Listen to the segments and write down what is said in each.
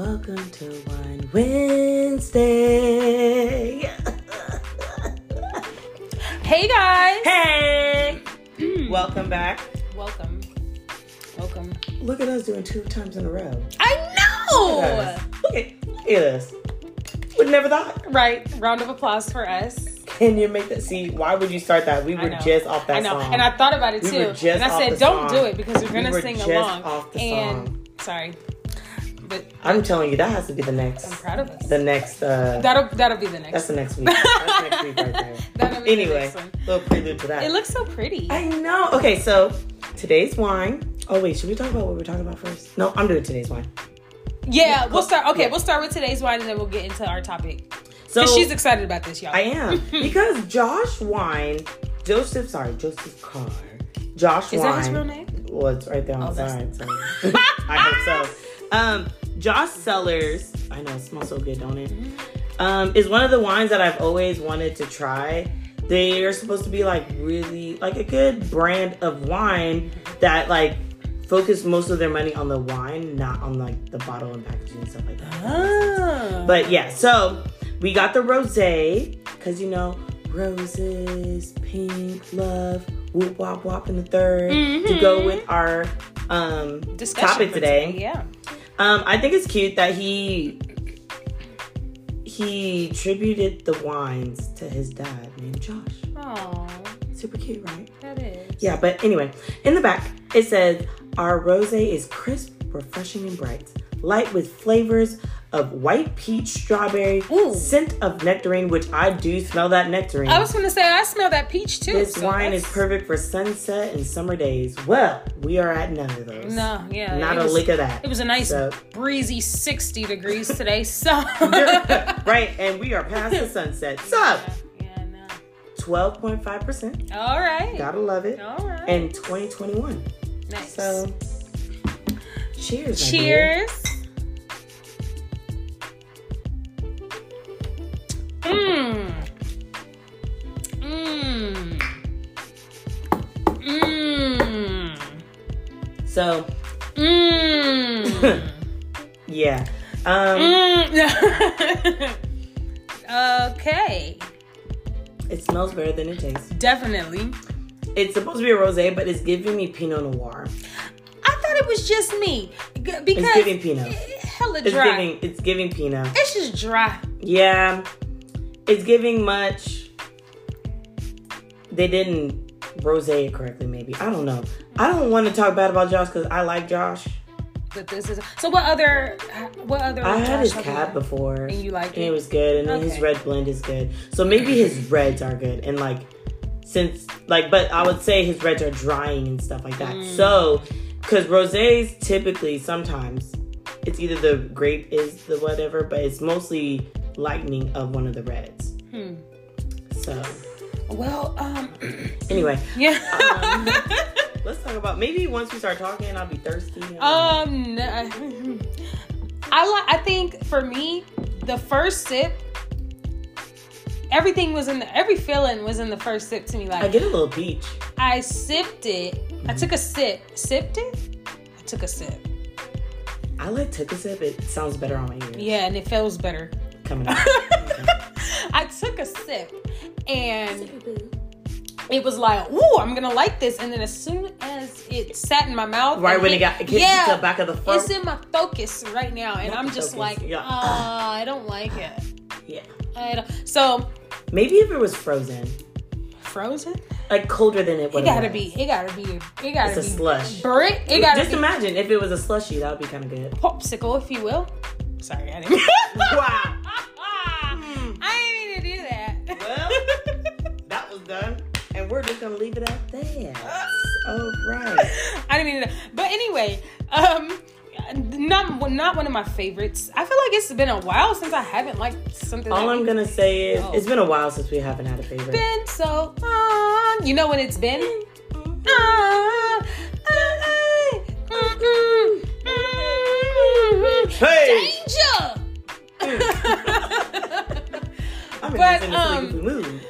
Welcome to Wine Wednesday. Hey guys. hey! Mm. Welcome back. Welcome. Welcome. Look at us doing two times in a row. I Look at know. us. Look at, look at us. Would never thought. Right. Round of applause for us. Can you make that? See, why would you start that? We I were know. just off that I know. song. And I thought about it We too. were just and I off said, the don't song. do it because we're We gonna were sing just along. off the and song. sorry. But I'm telling you, that has to be the next. I'm proud of us. The next. uh That'll that'll be the next. That's the next week. That's next week right there. That'll be the Anyway, next one. little prelude to that. It looks so pretty. I know. Okay, so today's wine. Oh wait, should we talk about what we're talking about first? No, I'm doing today's wine. yeah, we'll start. Okay, Yeah. we'll start with today's wine and then we'll get into our topic. So she's excited about this, y'all. I am because Josh Wine, Joseph. Sorry, Joseph Carr. Josh Is Wine. that his real name? Well, it's right there on Oh, the side. So. I hope so. Um, Josh Cellars. I know it smells so good, don't it? Mm-hmm. Um, is one of the wines that I've always wanted to try. They are supposed to be like really like a good brand of wine that like focus most of their money on the wine, not on like the bottle and packaging and stuff like that. Ah. But yeah, so we got the rosé because you know roses, pink, love, whoop wop wop in the 3rd to go with our um Discussion topic for today. Yeah. Um, I think it's cute that he he tributed the wines to his dad named Josh. Oh, Super cute, right? that is. Yeah, but anyway, in the back it says our rosé is crisp, refreshing, and bright, light with flavors of white peach, strawberry, Ooh. scent of nectarine, which I do smell that nectarine. I was gonna say I smell that peach too. this so wine is perfect for sunset and summer days. Well, we are at none of those. No, yeah, not a was, lick of that. It was a nice So- breezy sixty degrees today. So right, and we are past the sunset. So, Yeah, no. twelve point five percent. All right. Gotta love it. All right. And twenty twenty one. nice. So, cheers. Cheers. Mmm. Mmm. Mmm. So, Mmm. yeah. Um, Mm. okay. it smells better than it tastes. Definitely. It's supposed to be a rosé, but it's giving me Pinot Noir. I thought it was just me because It's giving Pinot. it- hella It's dry. giving. It's giving Pinot. it's just dry. Yeah, it's giving much. They didn't rosé it correctly. Maybe I don't know. I don't want to talk bad about Josh because I like Josh. But this is so. What other? What other? I had his Josh cab before, And you liked and it it? was good. And then his red blend is good. So maybe his reds are good. And like, since like, but I would say his reds are drying and stuff like that. Mm. So, because rosés typically sometimes it's either the grape is the whatever, but it's mostly lightening of one of the reds. Hmm. So Well, um, anyway, yeah. Um, let's talk about maybe once we start talking, I'll be thirsty. um, no. I like. I think for me, the first sip, everything was in the. Every feeling was in the first sip to me. Like I get a little peach. I sipped it. I took a sip. Sipped it. I took a sip. I like took a sip. It sounds better on my ears. Yeah, and it feels better. Coming out. I took a sip and it was like, ooh, I'm gonna like this. And then as soon as it sat in my mouth, Right and when it got it hit yeah, the back of the throat. it's in my focus right now, and Not I'm just focus, like, yeah. ah, I don't like it. Yeah. I don't. So Maybe if it was frozen, frozen, like colder than it was. it gotta be, it gotta be, it gotta It's a be slush. Brick, it gotta Just be imagine if it was a slushy, that would be kind of good. popsicle, if you will. Sorry, I didn't. Wow. I didn't mean to do that. Well. That was done, and we're just gonna leave it at that. All right. I didn't mean to. But anyway, um, not not one of my favorites. I feel like it's been a while since I haven't liked something. All I'm gonna say is Oh. it's been a while since we haven't had a favorite. been so long. You know when it's been? Ah, ah, ah, mm, mm, mm, Hey! Danger! I'm But, in um, goofy mood.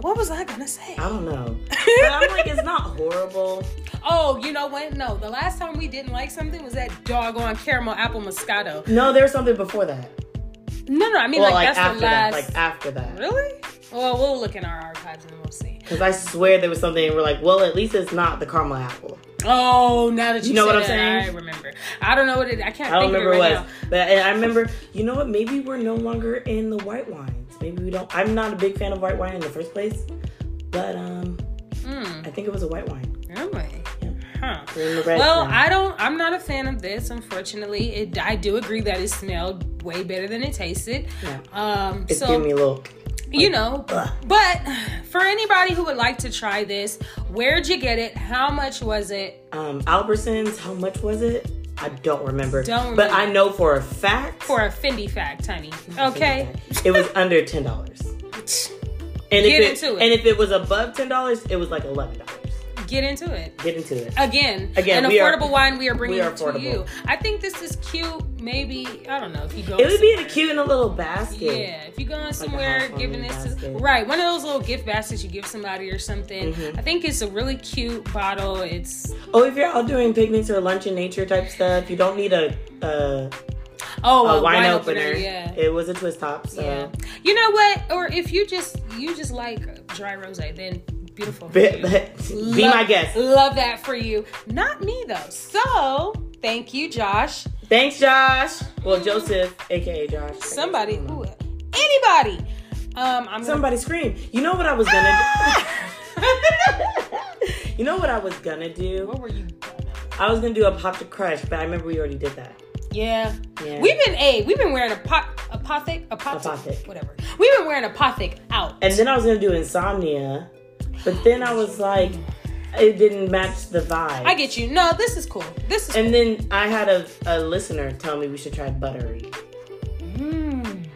what was I gonna say? I don't know. But I'm like, it's not horrible. Oh, you know what? No, the last time we didn't like something was that doggone caramel apple moscato. No, there was something before that. No, no, I mean well, like, like, that's after the last. that. Like after that. really? Well, we'll look in our archives and we'll see. Because I swear there was something and we're like, well, at least it's not the caramel apple. Oh, now that you, You know what I'm saying? I remember. I don't know what it. I can't I don't think remember of what it it right was. now. But I remember, you know what? Maybe we're no longer in the white wines. Maybe we don't. I'm not a big fan of white wine in the first place. But um, Mm, I think it was a white wine. really? Yeah. Huh. We're in the red Well, now. I don't. I'm not a fan of this. Unfortunately, it. I do agree that it smelled way better than it tasted. Yeah. Um. It's so giving me a little. You know, but for anybody who would like to try this, where'd you get it? How much was it? Um, Albertsons, how much was it? I don't remember. Don't But. I know for a fact. For a Fendi fact, honey. Okay. It was under ten dollars. And Get if into it. And if it was above ten dollars, it was like eleven dollars. Get into it. Get into it. Again, Again, an we are- affordable wine we are bringing we are to affordable. you. I think this is cute. Maybe I don't know if you go. It would be in a cute in a little basket. Yeah, if you're going somewhere, housewarming giving this to, right, one of those little gift baskets you give somebody or something. Mhm. I think it's a really cute bottle. It's Oh, if you're out doing picnics or lunch in nature type stuff, you don't need a a, oh a a wine, opener. Yeah, It was a twist top, so yeah. You know what? Or if you just you just like dry rosé, then beautiful. be, be my guest. Love that for you. Not me though. So thank you, Josh. Thanks, Josh. Well, Joseph, aka Josh. Somebody, who, anybody. Um, I'm gonna Somebody scream. You know what I was gonna do? you know what I was gonna do? What were you? I was gonna do Apothic Crush, but I remember we already did that. Yeah. Yeah. We've been a we've been wearing a pot apothic apothic, Apothic. whatever. We've been wearing apothic out. And then I was gonna do insomnia, but then I was like, it didn't match the vibe. I get you. No, this is cool. This is and then I had a, a listener tell me we should try buttery. Mm.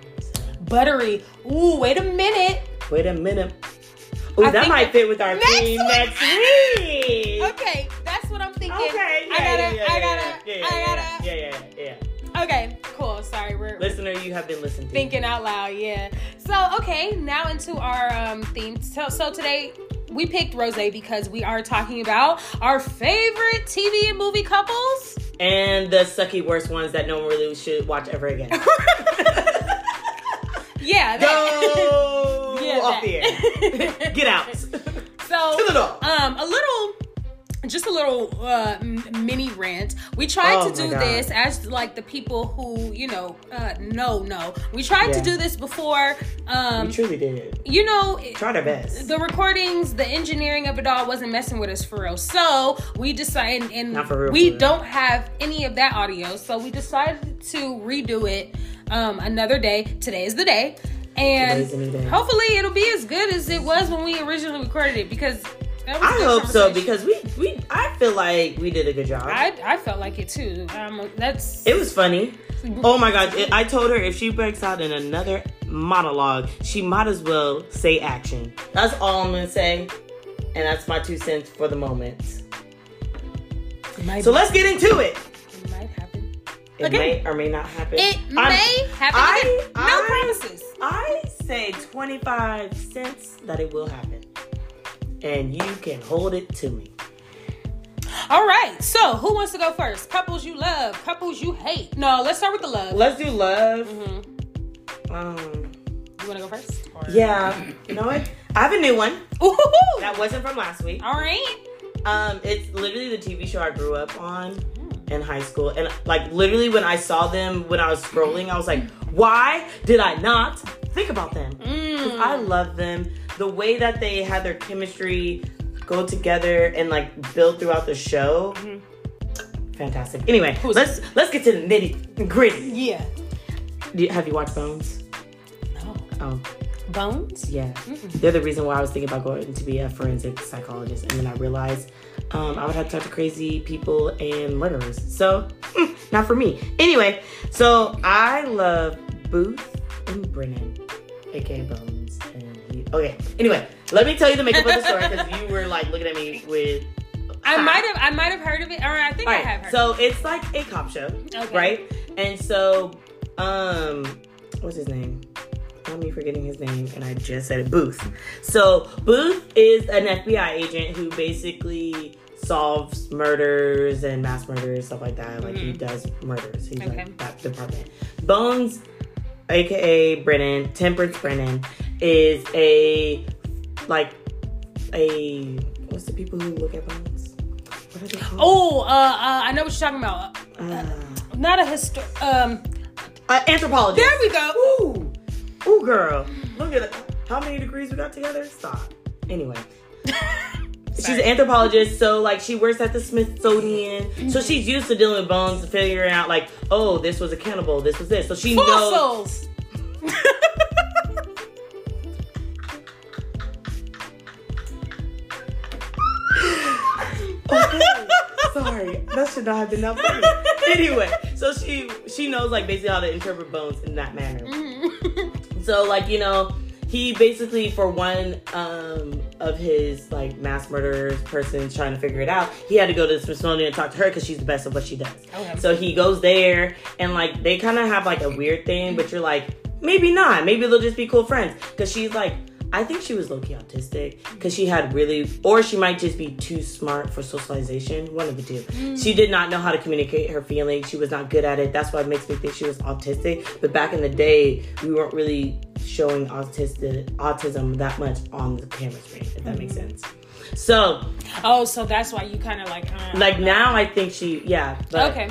buttery. Ooh, wait a minute. Wait a minute. Ooh, I that might fit with our Next theme week. next week. Okay, that's what I'm thinking. Okay, yeah, I gotta, yeah, yeah, I gotta, yeah, yeah, I gotta. yeah, yeah, yeah, yeah. Okay, cool. Sorry, we're Listener, you have been listening. thinking out loud. Yeah. So okay, now into our um theme. So so today we picked rose because we are talking about our favorite TV and movie couples. and the sucky worst ones that no one really should watch ever again. yeah. Go Yeah, off the air. Get out. So To the door. um, a little. Just a little uh, mini rant. We tried Oh to do God. this as like the people who you know uh, no no. We tried to do this before. Um, we truly did. you know, Tried our best. the recordings, the engineering of it all wasn't messing with us for real. So we decided, and Not for real, we don't have any of that audio. So we decided to redo it um, another day. Today is the day. And Today's a new day. hopefully it'll be as good as it was when we originally recorded it because that was a I hope so because we we I feel like we did a good job. I, I felt like it too. Um, that's it was funny. Oh my god! I told her if she breaks out in another monologue, she might as well say action. That's all I'm gonna say, and that's my two cents for the moment. might, So let's get into it. it might happen. It Okay. may or may not happen. It I'm- may happen. I- no I- promises. I say 25 cents that it will happen. And you can hold it to me. All right. So, who wants to go first? Couples you love, couples you hate. No, let's start with the love. Let's do love. Mhm. Um, You want to go first? Or- yeah. You know what? I have a new one. Ooh. That wasn't from last week. All right. Um, it's literally the TV show I grew up on in high school. And like literally when I saw them when I was scrolling, I was like, why did I not think about them? Mm. I love them. The way that they had their chemistry go together and like build throughout the show. Fantastic. Anyway, Who's let's let's get to the nitty gritty. Yeah. Do you- Have you watched Bones? No. Oh, Bones. yeah. They're the reason why I was thinking about going to be a forensic psychologist, and then I realized um, I would have to talk to crazy people and murderers. So, mm, not for me. Anyway, so I love Booth and Brennan, aka Bones. He, okay. Anyway, let me tell you the makeup of the story because you were like looking at me with. I might have. I might have heard of it. Or I think All I have heard. so it's like a cop show, Okay. right? And so, um, what's his name? Not me forgetting his name, and I just said it. Booth. So Booth is an FBI agent who basically solves murders and mass murders stuff like that. Like he Mhm. does murders. He's Okay. like that department. Bones, aka Brennan, Temperance Brennan, is a like a what's the people who look at bones? What are they called? Oh, uh, uh, I know what you're talking about. Uh, Not a histo- um uh, anthropologist. There we go. Ooh, ooh, girl, look at it. How many degrees we got together? Stop. Anyway. She's an anthropologist, so like she works at the Smithsonian. So she's used to dealing with bones and figuring out like, oh, this was a cannibal, this was this. So she knows. Okay. Sorry, that should not have been that funny. Anyway, so she she knows like basically how to interpret bones in that manner. Mm-hmm. So like you know, he basically for one um of his like mass murderers persons trying to figure it out, he had to go to the Smithsonian and talk to her because she's the best of what she does. Okay. So he goes there and like they kind of have like a weird thing, but you're like maybe not. Maybe they'll just be cool friends because she's like. I think she was low key autistic because she had really, or she might just be too smart for socialization. One of the two. She did not know how to communicate her feelings. She was not good at it. That's why it makes me think she was autistic. But back in the day, we weren't really showing autistic autism that much on the camera screen. If that makes sense. So, Oh, so that's why you kind of like. Uh, like now, I think she, yeah. But okay.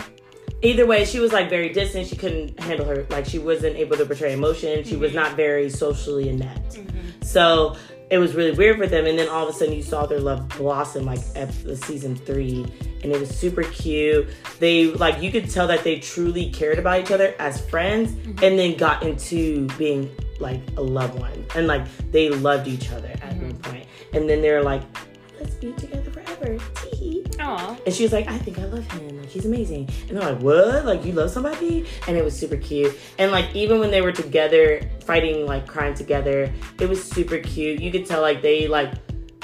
Either way, she was like very distant. She couldn't handle her, like she wasn't able to portray emotion. She was mm-hmm. not very socially inept. Mm-hmm. So it was really weird for them. And then all of a sudden, you saw their love blossom like at the season three, and it was super cute. They like you could tell that they truly cared about each other as friends, mm-hmm. and then got into being like a loved one, and like they loved each other at one point. And then they're like, "Let's be together forever." Tee. Aw. And she was like, I think I love him. Like, he's amazing. And they're like, what? Like, you love somebody? And it was super cute. And, like, even when they were together, fighting, like, crime together, it was super cute. You could tell, like, they, like,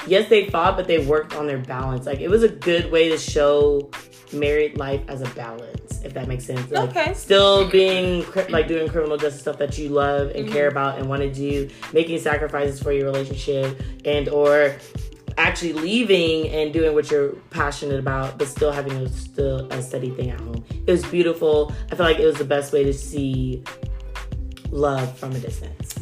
yes, they fought, but they worked on their balance. Like, it was a good way to show married life as a balance, if that makes sense. Like, Okay. Still being, like, doing criminal justice stuff that you love and care mm-hmm. about and want to do, making sacrifices for your relationship, and, or, actually leaving and doing what you're passionate about, but still having a still a steady thing at home. It was beautiful. I feel like it was the best way to see love from a distance.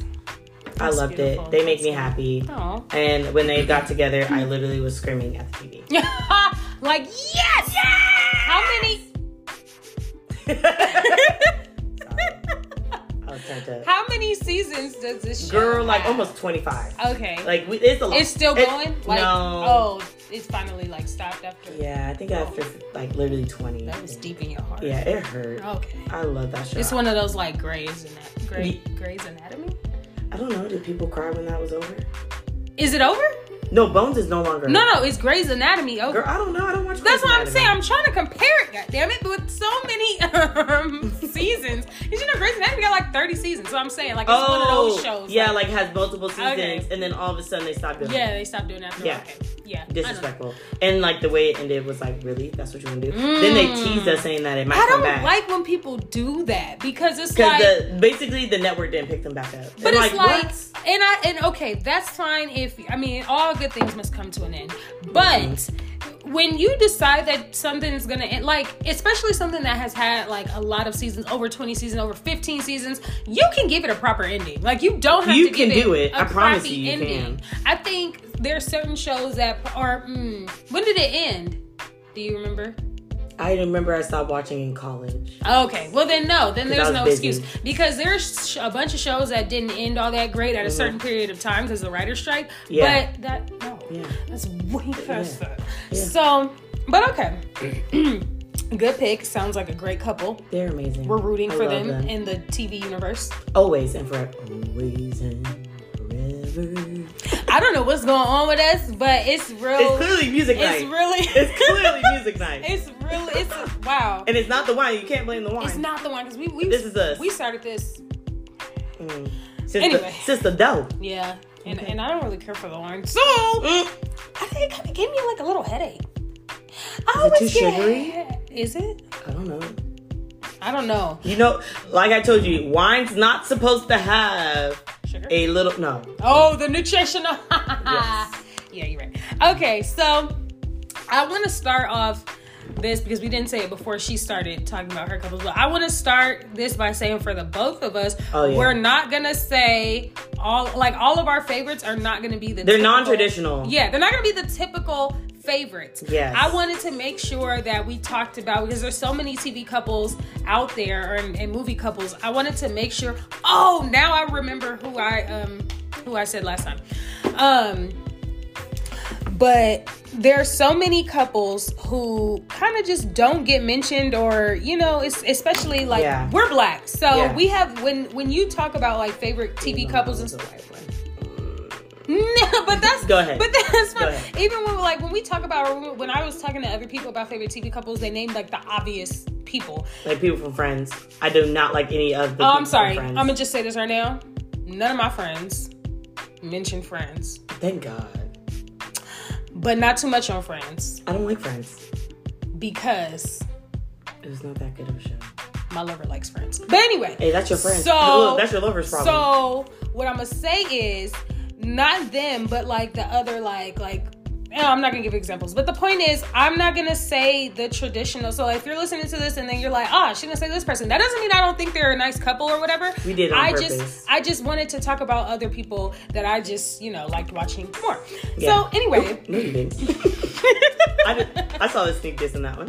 I loved beautiful. it. They make That's me happy. Aw. And when they got together, I literally was screaming at the TV. like yes! yes. How many? Sorry. I was trying to. How many seasons does this show? Girl, like have? almost 25. Okay. Like, we, it's a lot. it's still going. Like no. oh, it's finally like stopped after. Yeah, I think after like literally 20. That was deep in your heart. Yeah, it hurt. Okay. I love that show. It's one of those like Grey's and Grey, Grey's Anatomy. I don't know. Did people cry when that was over? Is it over? No, Bones is no longer. No, no, it's Grey's Anatomy over. Girl, I don't know. I don't watch. That. That's Grey's what I'm saying. I'm trying to compare it, God damn it, with so many um, seasons, you know, Grey's Anatomy got like 30 seasons. So I'm saying, like, it's one of those shows. Oh, Yeah, like, has multiple seasons, Okay. and then all of a sudden they stopped doing yeah, it. they stopped doing that. Yeah. Okay. Yeah. Disrespectful. And like the way it ended was like, really? That's what you want to do? Then they teased us saying that it might Mm. I come don't back. like when people do that because it's like. the basically the network didn't pick them back up. But And it's like, what? and I and okay, that's fine if I mean all good things must come to an end. But Mm-hmm. when you decide that something is gonna end, like especially something that has had like a lot of seasons, over twenty seasons, over fifteen seasons, you can give it a proper ending. Like you don't have You to give can do it. I promise you, you ending. can. I think there's certain shows that are. Mm, when did it end? Do you remember? I remember I stopped watching in college. Okay, well then no, then there's no busy. excuse because there's a bunch of shows that didn't end all that great at a certain period of time because the writer's strike. Mm-hmm. Yeah. But that no, Yeah. that's way past Yeah. Yeah. So, but okay, good pick. Sounds like a great couple. They're amazing. We're rooting I for love them, in the TV universe. always and forever. Always and forever. I don't know what's going on with us, but it's real. It's clearly music It's night. really. It's clearly music night. It's really. It's wow. and it's not the wine. You can't blame the wine. It's not the wine because we we This is us. we started this Mm. Sister, Anyway. Sister Doe. Yeah, and Okay. and I don't really care for the wine, so Mm. I think it kind of gave me like a little headache. I it always too get- sugary? Is it? I don't know. I don't know. You know, like I told you, wine's not supposed to have Sugar. a little. No. Oh, the nutritional. Yes. Yeah, you're right. Okay, so I want to start off this because we didn't say it before she started talking about her couples. But I want to start this by saying for the both of us, Oh, yeah. we're not gonna say all like all of our favorites are not gonna be the They're typical- non-traditional. Yeah, they're not gonna be the typical favorites. Yes. I wanted to make sure that we talked about because there's so many TV couples out there and, and movie couples. I wanted to make sure. Oh, now I remember who I um who I said last time. Um, but there are so many couples who kind of just don't get mentioned or you know it's especially like Yeah. we're black so Yeah. we have when when you talk about like favorite tv couples and stuff. No, but that's Go ahead. But that's Go fine. ahead. Even when like when we talk about when I was talking to other people about favorite TV couples, they named like the obvious people. Like people from Friends. I do not like any of the. Oh, I'm sorry. I'm gonna just say this right now. None of my friends mention Friends, Thank God. but not too much on Friends I don't like Friends. because It was not that good of a show. my lover likes Friends. But anyway, Hey, that's your friend. So Look, that's your lover's problem. So what I'm gonna say is not them, but like the other like like. Eh, I'm not gonna give examples, but the point is, I'm not gonna say the traditional. So if you're listening to this and then you're like, "Ah, she didn't say this person," that doesn't mean I don't think they're a nice couple or whatever. We did I purpose. just, I just wanted to talk about other people that I just, you know, liked watching more. Yeah. So anyway, no, you didn't. I, did, I saw the sneak diss in that one.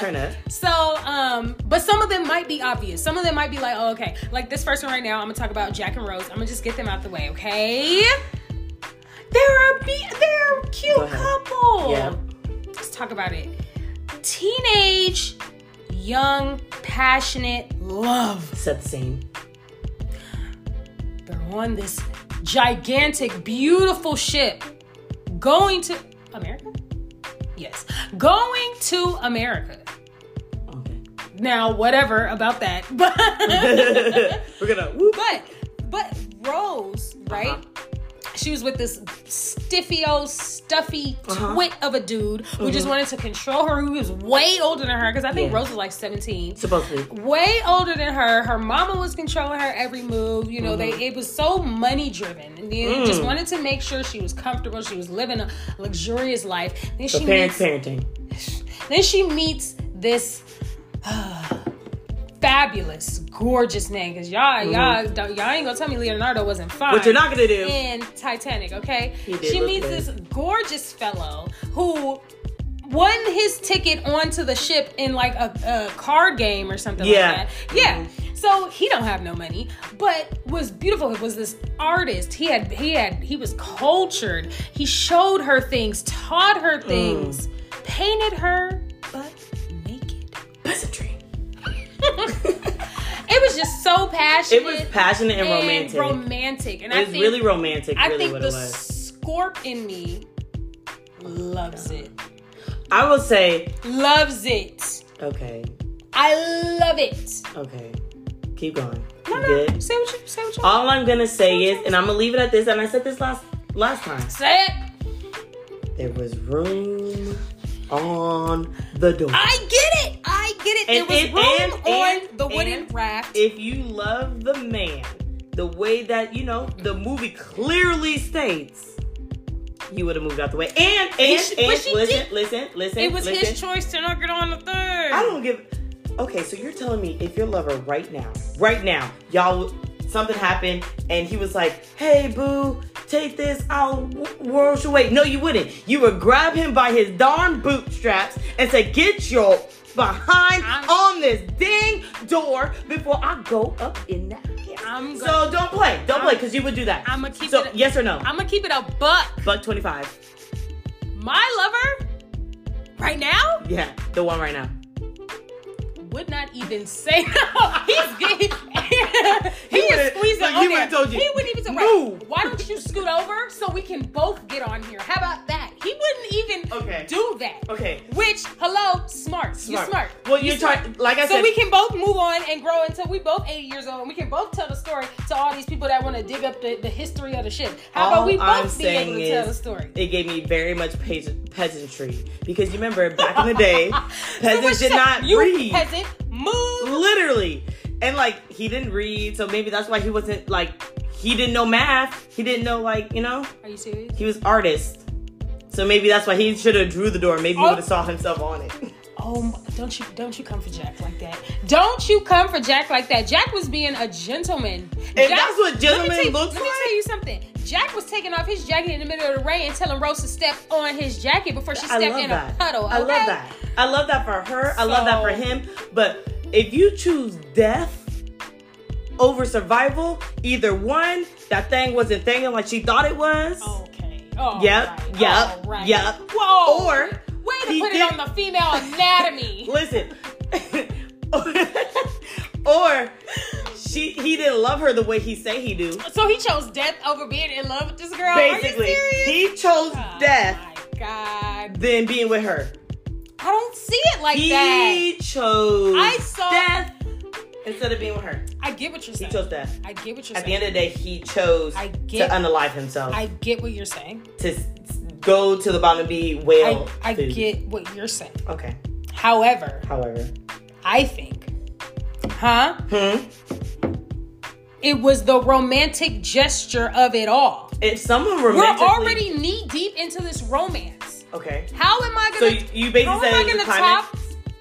Turn up. So, um, but some of them might be obvious. Some of them might be like, oh, okay. Like this person right now, I'm gonna talk about Jack and Rose. I'm gonna just get them out the way, okay? They're a be- they're a cute couple. Yeah. Let's talk about it. Teenage, young, passionate love. Set the scene. They're on this gigantic, beautiful ship going to America. Yes, going to America. Okay. Now, whatever about that, but We're gonna whoop. but but Rose, right? Uh-huh. She was with this stiffy old stuffy Uh-huh. twit of a dude who just wanted to control her. Who was way older than her because I think Yeah. Rose was like seventeen. Supposedly. Way older than her. Her mama was controlling her every move. You know, they it was so money driven, and they just Mm. wanted to make sure she was comfortable. She was living a luxurious life. Then So she parents meets, parenting. then she meets this fabulous, gorgeous name. Because y'all, y'all, don't, y'all ain't gonna tell me Leonardo wasn't fine. Mm-hmm. What you're not gonna do. in Titanic, okay? She meets good. this gorgeous fellow who won his ticket onto the ship in like a, a card game or something Yeah. like that. Yeah. So he don't have no money, but was beautiful. He was this artist. He had he had he was cultured. He showed her things, taught her Mm. things, painted her but naked. Peasantry. It was just so passionate. It was passionate and romantic. romantic, and it was think really romantic. I really, think what the scorp in me loves it. I will say, Loves it. okay, I love it. okay, keep going. No, no. good? Say what you say what you All I'm gonna say is, and I'm gonna leave it at this, and I said this last last time. say it. There was room on the door. I get it. I get it. And- there was and- room and- on and- the wooden and raft. if you love the man the way that you know the movie clearly states, you would have moved out the way. And and she- and listen, did- listen, listen. it was listen. his choice to not get on the thing. I don't give. Okay, so you're telling me if your lover right now, right now, y'all, something happened, and he was like, "Hey, boo, take this. I'll whirl you away." No, you wouldn't. You would grab him by his darn bootstraps and say, "Get your behind I'm- on this ding door before I go up in that." house." I'm so gonna- don't play, don't play, I'm- because you would do that. I'ma keep so, it- Yes or no? I'm gonna keep it a buck. Buck twenty five. My lover, right now, Yeah, the one right now. Would not even say no. He's getting. he is he would've told you, He wouldn't even say, "Move." "Right, Why don't you scoot over so we can both get on here? How about that? He wouldn't even Okay. do that. Okay. Which, hello, smart. You're smart. Well, You you're smart. trying, like I So said, So we can both move on and grow until we both 80 years old, and we can both tell the story to all these people that want to dig up the, the history of the ship. How about All we I'm both be able to tell the story? it gave me very much peasantry because you remember back in the day, peasants what's did not you read, peasant, move. literally, and like he didn't read, so maybe that's why he wasn't like he didn't know math. He didn't know like you know Are you serious? he was artist. So maybe that's why he should have drew the door. Maybe he Oh. would have saw himself on it. Oh, don't you don't you come for Jack like that? Don't you come for Jack like that? Jack was being a gentleman. Jack- that's what gentleman you- looks Let me tell you something. Jack was taking off his jacket in the middle of the rain and telling Rose to step on his jacket before she stepped in that. a puddle. I love that. I love that for her. I love that for him. But if you choose death over survival, either one, that thing wasn't thinking like she thought it was. Okay. Oh. Yep, right. yep, right. yep. Whoa. Or way to put did- it on the female anatomy. Listen. or she he didn't love her the way he say he do. so he chose death over being in love with this girl. Basically, Are you serious? he chose Oh, death My God. than being with her. I don't see it like that. He chose I saw- death instead of being with her. I get what you're saying. He chose death. I get what you're saying. At the end of the day, he chose I get- to unalive himself I get what you're saying. to go to the bottom and be I, whale. I food. get what you're saying. Okay. However, However, I think, huh? hmm. It was the romantic gesture of it all. If someone We're already knee deep into this romance. Okay. How am I gonna? you, you basically how am said I gonna top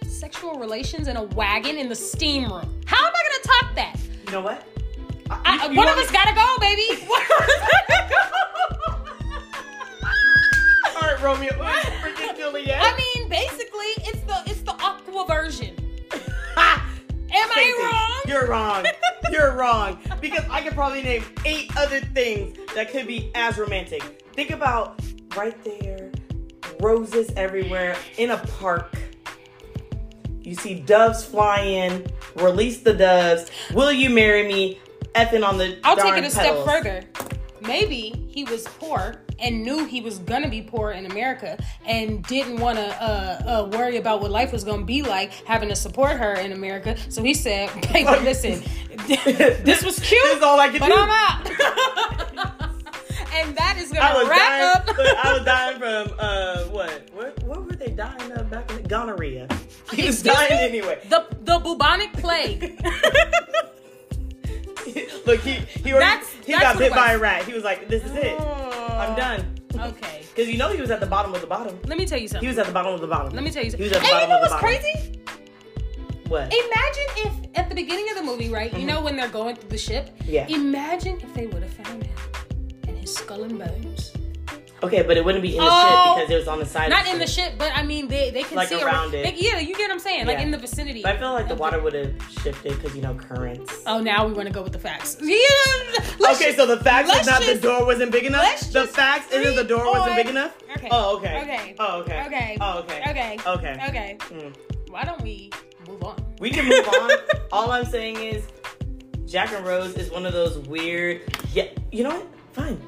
sexual relations in a wagon in the steam room? How am I gonna top that? You know what? I, You- one of us gotta go, baby. One of us gotta go. All right, Romeo. Freaking Juliet. I mean, basically, it's the it's the aqua version. Am Stacey, I wrong? You're wrong. You're wrong. Because I could probably name eight other things that could be as romantic. Think about right there, roses everywhere in a park. You see doves fly in, release the doves. Will you marry me? Effing on the I'll take it a step further. Maybe he was poor and knew he was gonna be poor in America and didn't want to uh, uh, worry about what life was gonna be like having to support her in America. So he said, "Baby, listen, this was cute, This is all I can but do. I'm out." And that is gonna wrap dying. up. look, I was dying from uh what? What, what were they dying of back in the gonorrhea? He was dying me? anyway. The the bubonic plague. Look, he he, already, That's- he that's got bit it by a rat. He was like, "This is it. I'm done." Okay, Because you know he was at the bottom of the bottom. let me tell you something. He was at the bottom of the bottom. Let me tell you He something. was at the And you bottom know of the what's crazy? What? Imagine if at the beginning of the movie, right? You know when they're going through the ship. Mm-hmm. Yeah. Imagine if they would have found him and skull and bones. Okay, but it wouldn't be in the Oh. ship because it was on the side. Not of in the ship, but I mean they they can Like see around it. Like, yeah, you get what I'm saying. Like in the vicinity. But I feel like the water would have shifted because you know currents. Oh, now we want to go with the facts. Yeah. okay, just- so the fact is not just- the door wasn't big enough. The just fact isn't the door wasn't big enough. Okay. Oh, okay. Okay. Oh, okay. Okay. Oh, okay. Okay. Okay. Okay. Mm. Why don't we move on? We can move on. All I'm saying is, Jack and Rose is one of those weird. Yeah, you know what? Fine.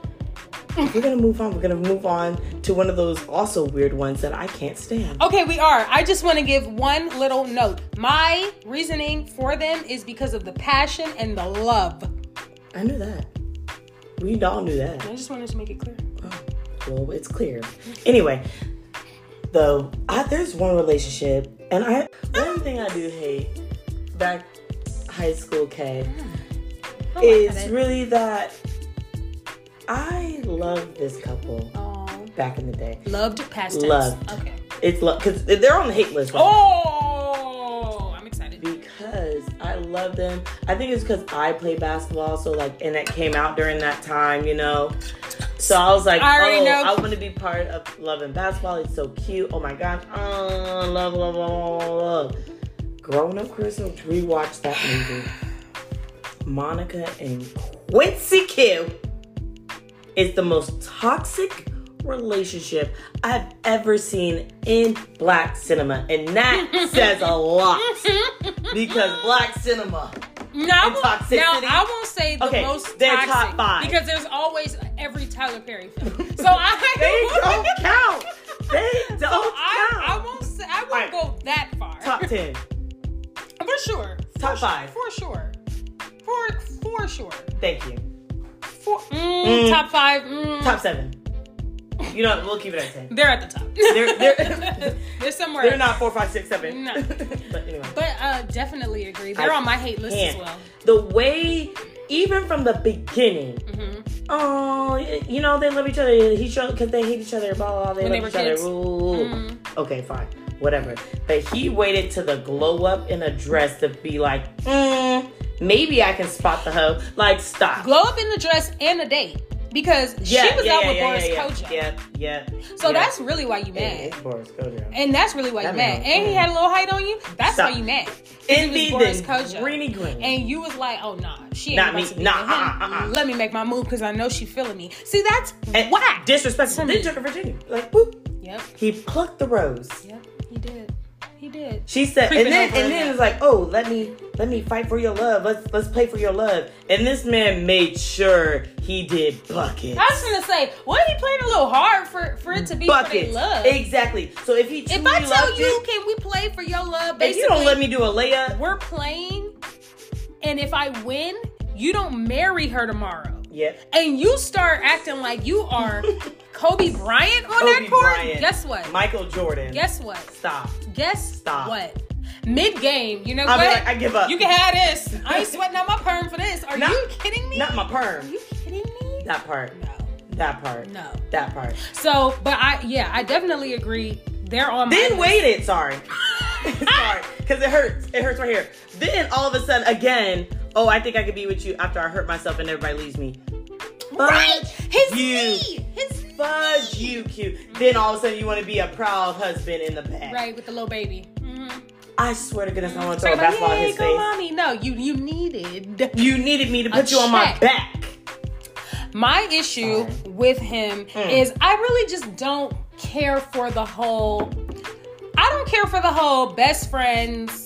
We're gonna move on. We're gonna move on to one of those also weird ones that I can't stand. Okay, we are. I just want to give one little note. My reasoning for them is because of the passion and the love. I knew that. We all knew that. I just wanted to make it clear. Oh, well, it's clear. Anyway, though, I, there's one relationship, and I one thing I do hate back high school K mm. I is it. really that I love this couple Aw. back in the day. loved past tense. Loved. Okay. It's love because they're on the hate list. right. Oh, I'm excited. Because I love them. I think it's because I play basketball, so like, and it came out during that time, you know. So I was like, I oh, know. I want to be part of loving basketball. It's so cute. Oh my gosh, uh, oh, love, love, love, love, love. Growing up, Crystal, rewatched that movie. Monica and Quincy Q is the most toxic relationship I've ever seen in black cinema, and that says a lot because black cinema. No, I now I won't say the Okay, most they're toxic top five. because there's always every Tyler Perry film. So I They don't count. They don't So I, count. I won't say I won't Alright. go that far. Top ten. for sure. Top for, five. for sure. For for sure. Thank you. For, mm, Mm. Top five. Mm, Top seven. You know, what, we'll keep it at ten. They're at the top. They're- they're- They're somewhere. They're not four, five, six, seven. No. but anyway. But uh, definitely agree. They're I on my hate list as can't. well. The way, even from the beginning, hmm oh, you know they love each other. He showed because they hate each other. Blah blah. blah. They When love were each kids. other. Ooh. Mhm. Okay, fine, whatever. But he waited to the glow up in a dress to be like, mm, maybe I can spot the hoe. Like, stop. Glow up in the dress and a date because Yeah, she was yeah, out yeah, with yeah, Boris yeah, Kodjoe. Yeah, yeah. So yeah. that's really why you Yeah, mad. it's Boris Kodjoe. And that's really why you That mad. man- And he had a little height on you. That's Stop. why you mad. 'Cause Envy it was Boris the Kodjoe. greeny green. And you was like, oh nah, she ain't Not me. to Nah, uh-uh, uh-uh. Let me make my move because I know she feeling me. See, that's and whack. disrespectful. Then took her Virginia. Like, whoop. Yep, He plucked the rose. yep, he did. He did. She said, Creeping and then and then it's like, oh, let me let me fight for your love. Let's let's play for your love. And this man made sure he did buckets. I was gonna say, what he playing a little hard for for it to be for buckets. their love. Exactly. So if he If I tell loved you, it, can we play for your love? if Basically, you don't let me do a layup, we're playing, and if I win, you don't marry her tomorrow. yeah. and you start acting like you are Kobe Bryant on Kobe that court, Bryant, guess what? Michael Jordan. guess what? Stop. Guess Stop. what? Mid game, you know I'll what? like, I give up. you can have this. I ain't sweating out my perm for this. Are Not- you kidding me? Not my perm. Are you kidding me? That part. No, That part. no. That part. So, but I, yeah, I definitely agree. They're on my Then waited. Sorry. sorry. Because it hurts. It hurts right here. Then all of a sudden, again, oh, I think I could be with you after I hurt myself and everybody leaves me. Right, his You. knee, his Fudge you, cute. Then all of a sudden, you want to be a proud husband in the back. right with the little baby. Mm-hmm. I swear to goodness, I want to throw a about, basketball in his face. mommy. No, you you needed You needed me to put you on my back. My issue Sorry. with him Mm. is I really just don't care for the whole. I don't care for the whole best friends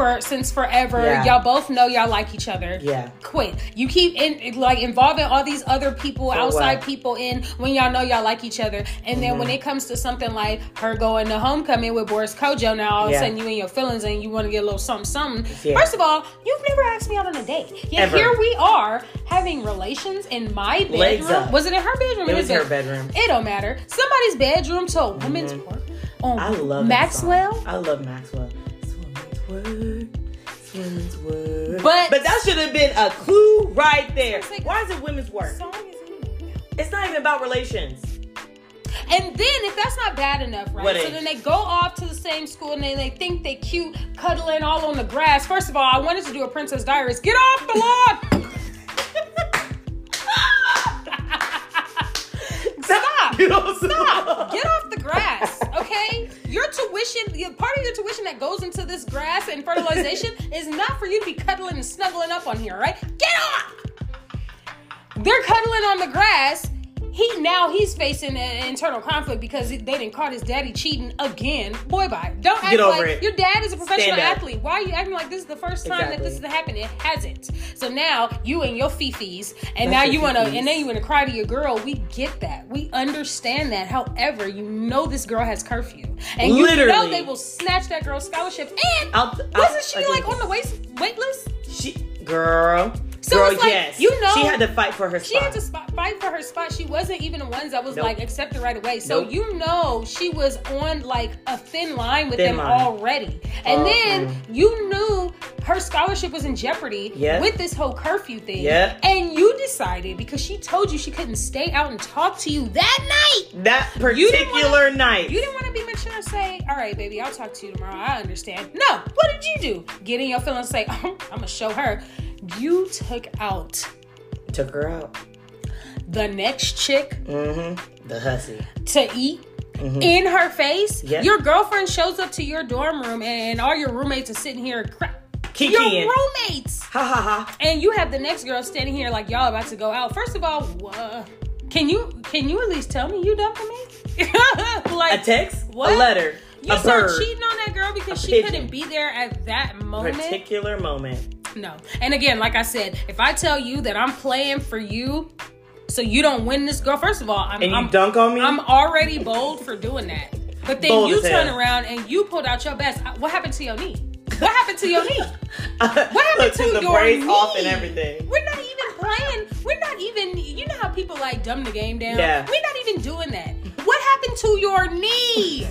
for since forever. Yeah. Y'all both know y'all like each other. Yeah. Quit. You keep in like involving all these other people, For outside what? people in when y'all know y'all like each other, and then when Mhm. it comes to something like her going to homecoming with Boris Kodjoe, now all of a sudden you in your feelings and you want to get a little something, something. Yeah. First of all, you've never asked me out on a date. Yet Ever. here we are having relations in my bedroom. Was it in her bedroom? It was her bedroom. It don't matter. Somebody's bedroom to a woman's Mhm. On I love Maxwell. I love Maxwell. It's woman's word. It's women's word. But- but that should have been a clue right there. Like- Why is it women's work? Song is It's not even about relations. And then if that's not bad enough, right? What so age? then they go off to the same school and they, they think they cute, cuddling all on the grass. First of all, I wanted to do a Princess Diaries. Get off the lawn! Stop! You know, so- Stop! Get off the grass, okay? Your tuition, part of your tuition that goes into this grass and fertilization is not for you to be cuddling and snuggling up on here, right? Get off! They're cuddling on the grass. He now he's facing an internal conflict because they didn't caught his daddy cheating again. Boy, bye. Don't act Get over like it. your dad is a professional athlete. Why are you acting like this is the first time that this Exactly. has happened? It hasn't. So now you and your fifis, and That's now you want to, and then you want to cry to your girl. We get that. We understand that. However, you know this girl has curfew, and you know they will snatch that girl's scholarship. And I'll- I'll- wasn't she I'll like on the wait wait list? She, girl. So girl, it's like, yes. you know- she had to fight for her Spot. She had to spot, fight for her spot. She wasn't even the ones that was Nope. like accepted right away. So Nope. you know she was on like a thin line with Thin them line. already. And Uh, then mm. you knew her scholarship was in jeopardy Yeah. with this whole curfew thing. Yeah. And you decided because she told you she couldn't stay out and talk to you that night. that You particular wanna- night. You didn't want to be mature and say, "All right, baby, I'll talk to you tomorrow. I understand." No, what did you do? Get in your feelings, and say, "I'm gonna show her." You took out Took her out. the next chick Mm-hmm. The hussy. to eat Mhm. in her face. Yeah. Your girlfriend shows up to your dorm room and all your roommates are sitting here cra- Kikiing. Your roommates. Ha ha ha. And you have the next girl standing here like y'all about to go out. First of all, uh, can you can you at least tell me you done for me? A like text. What? A letter. you a start bird. cheating on that girl because A she pigeon. couldn't be there at that moment. Particular moment. No. And again, like I said, if I tell you that I'm playing for you, so you don't win this girl. First of all, I'm, And you I'm dunk on me. I'm already bold for doing that. But then Bold you turn hell. around and you pulled out your best. What happened to your knee? What happened to your knee? what happened to the your braids off and knee? everything. We're not even playing. We're not even. You know how people like dumb the game down. Yeah. We're not even doing that. What happened to your knee?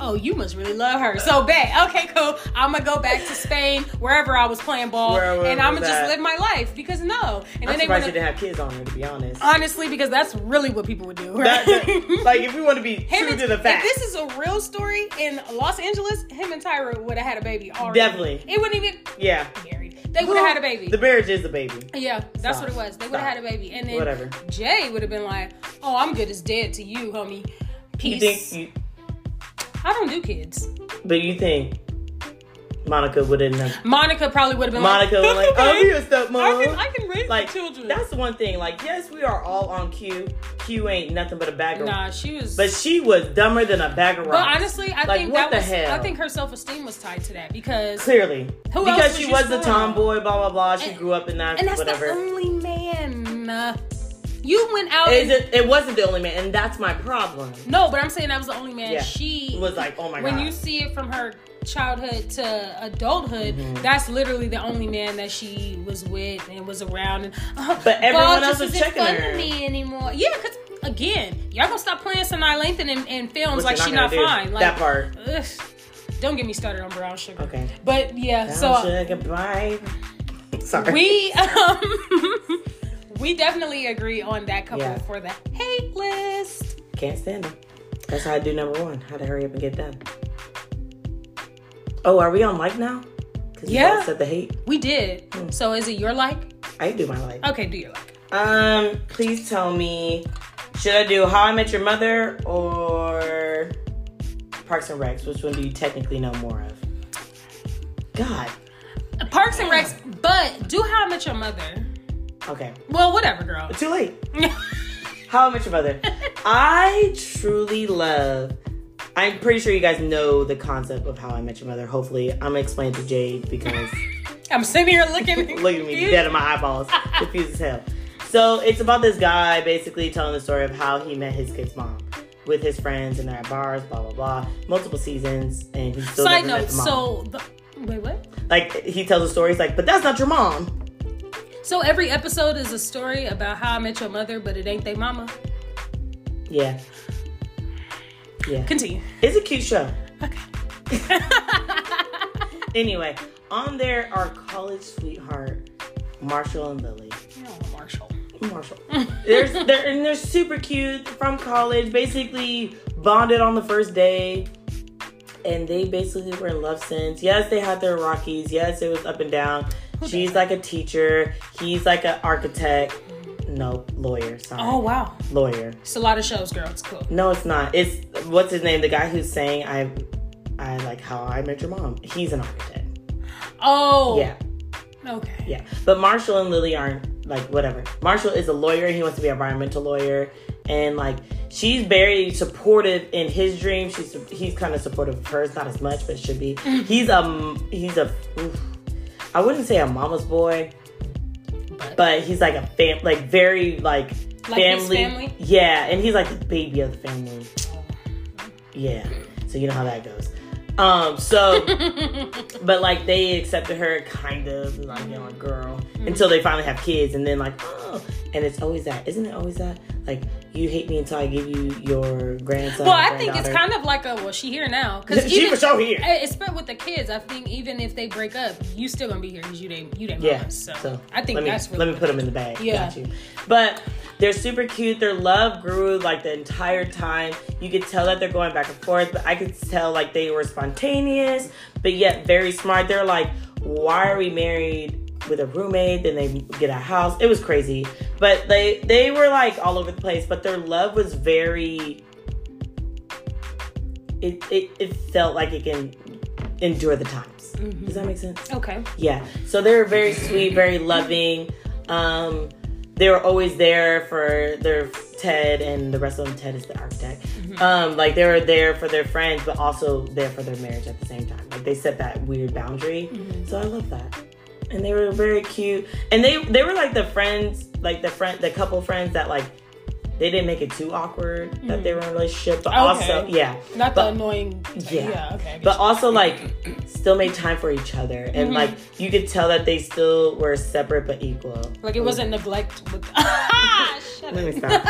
Oh, you must really love her. So bet. Okay, cool. I'm gonna go back to Spain, wherever I was playing ball, Wherever and I'm gonna just live my life because no. And I'm then they surprised want you didn't have kids on her, to be honest. honestly because that's really what people would do. Right? that- like, if we want to be Him true and- to the fact. If this is a real story in Los Angeles, him and Tyra would have had a baby already. Definitely. It wouldn't even yeah. married. They would have had a baby. The marriage is the baby. yeah, that's Stop. what it was. They would have had a baby, and then Whatever. Jay would have been like, "Oh, I'm good as dead to you, homie. You Peace." think, you, I don't do kids. but you think Monica wouldn't have. Monica probably would have been Monica like, like, "That's oh, be a stepmom. I can, I can raise like, the children." that's the one thing. Like, yes, we are all on Q. Q ain't nothing but a bag of nah, she was. But she was dumber than a bag of rocks. But honestly, I Like, think what that the was. hell? I think her self esteem was tied to that because, Clearly. Who because was she was the tomboy, blah, blah, blah. She And- grew up in that, and that's whatever. the only man. uh, You went out. It, and- it, it wasn't the only man, and that's my problem. no, but I'm saying that was the only man. Yeah. She was like, oh my when god. When you see it from her childhood to adulthood, Mm-hmm. that's literally the only man that she was with and was around. And uh, But everyone else was checking fun her. me anymore. Yeah, because again, y'all gonna stop playing Sanaa Lathan in, in films Which like she not gonna fine. Like that part. ugh. don't get me started on brown sugar. Okay. But yeah, Down so sugar bye. Sorry. we um we definitely agree on that couple Yeah. for the hate list. Can't stand them. That's how I do number one. How to hurry up and get done. Oh, are we on like now? Because Yeah. said the hate. We did. Hmm. So is it your like? I do my like. Okay, do your like. Um, please tell me, should I do How I Met Your Mother or Parks and Recs? Which one do you technically know more of? God. Parks and Recs, but do How I Met Your Mother. Okay. Well, whatever, girl. Too late. How I Met Your Mother. I truly love. I'm pretty sure you guys know the concept of How I Met Your Mother. Hopefully, I'm gonna explain to Jade because I'm sitting here looking. look at me dead in my eyeballs, confused as hell. So it's about this guy basically telling the story of how he met his kid's mom with his friends and they're at bars, blah blah blah, multiple seasons, and he still Side never met note. the mom. So the, wait, what? like he tells the story, he's like, but that's not your mom. So every episode is a story about how I met your mother, but it ain't they mama. Yeah, yeah. Continue. It's a cute show. Okay. Anyway, on there are college sweetheart Marshall and Lily. Oh, Marshall. Marshall. There's they're and they're super cute from college. Basically bonded on the first day, and they basically were in love since. Yes, they had their Rockies. Yes, it was up and down. She's like a teacher. He's like an architect. No, lawyer. Sorry, Oh wow, lawyer. it's a lot of shows, girl. It's cool. No, it's not. It's what's his name? The guy who's saying I, I like how I met your mom. He's an architect. Oh Yeah. Okay. Yeah, but Marshall and Lily aren't like whatever. Marshall is a lawyer. He wants to be an environmental lawyer, and like she's very supportive in his dreams. She's he's kind of supportive of hers, not as much, but should be. He's um he's a oof, I wouldn't say a mama's boy, But, but he's like a fam like very like Like his family. family? Yeah, and he's like the baby of the family. Yeah, so you know how that goes. Um, so but like they accepted her kind of like you know a girl Mm-hmm. until they finally have kids and then like oh and it's always that. Isn't it always that? Like you hate me until I give you your grandson well, I think it's kind of like a well, she here now. Because she for sure here. It's spent with the kids. I think even if they break up, you still gonna be here because you didn't you didn't yeah mama. So, so I think let me, that's really let me put them in the bag. Yeah. got you. But they're super cute. Their love grew like the entire time. You could tell that they're going back and forth but I could tell like they were spontaneous but yet very smart. They're like why are we married with a roommate then they get a house. It was crazy. But they they were like all over the place but their love was very it it, it felt like it can endure the times. Does that make sense? Okay. yeah. So they were very sweet very loving. Um they were always there for their ted and the rest of them. Ted is the architect. Um like they were there for their friends but also there for their marriage at the same time. Like they set that weird boundary. So i love that and they were very cute and they they were like the friends like the friend the couple friends that like they didn't make it too awkward that they were in a relationship, but Okay. also yeah, Not the annoying. Yeah. Yeah. Okay. But also like still made time for each other, and Mm-hmm. like you could tell that they still were separate but equal. like it wasn't neglect with. Let me stop.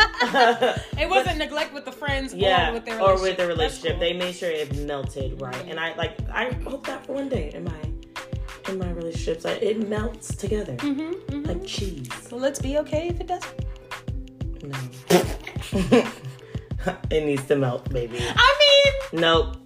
It wasn't neglect with the friends yeah, or with their or relationship. with the relationship. cool. They made sure it melted right, and I like I hope that for one day in my in my relationships, like, it melts together Mhm, mhm. like cheese. So let's be okay if it doesn't. No, it needs to melt, baby. I mean, Nope.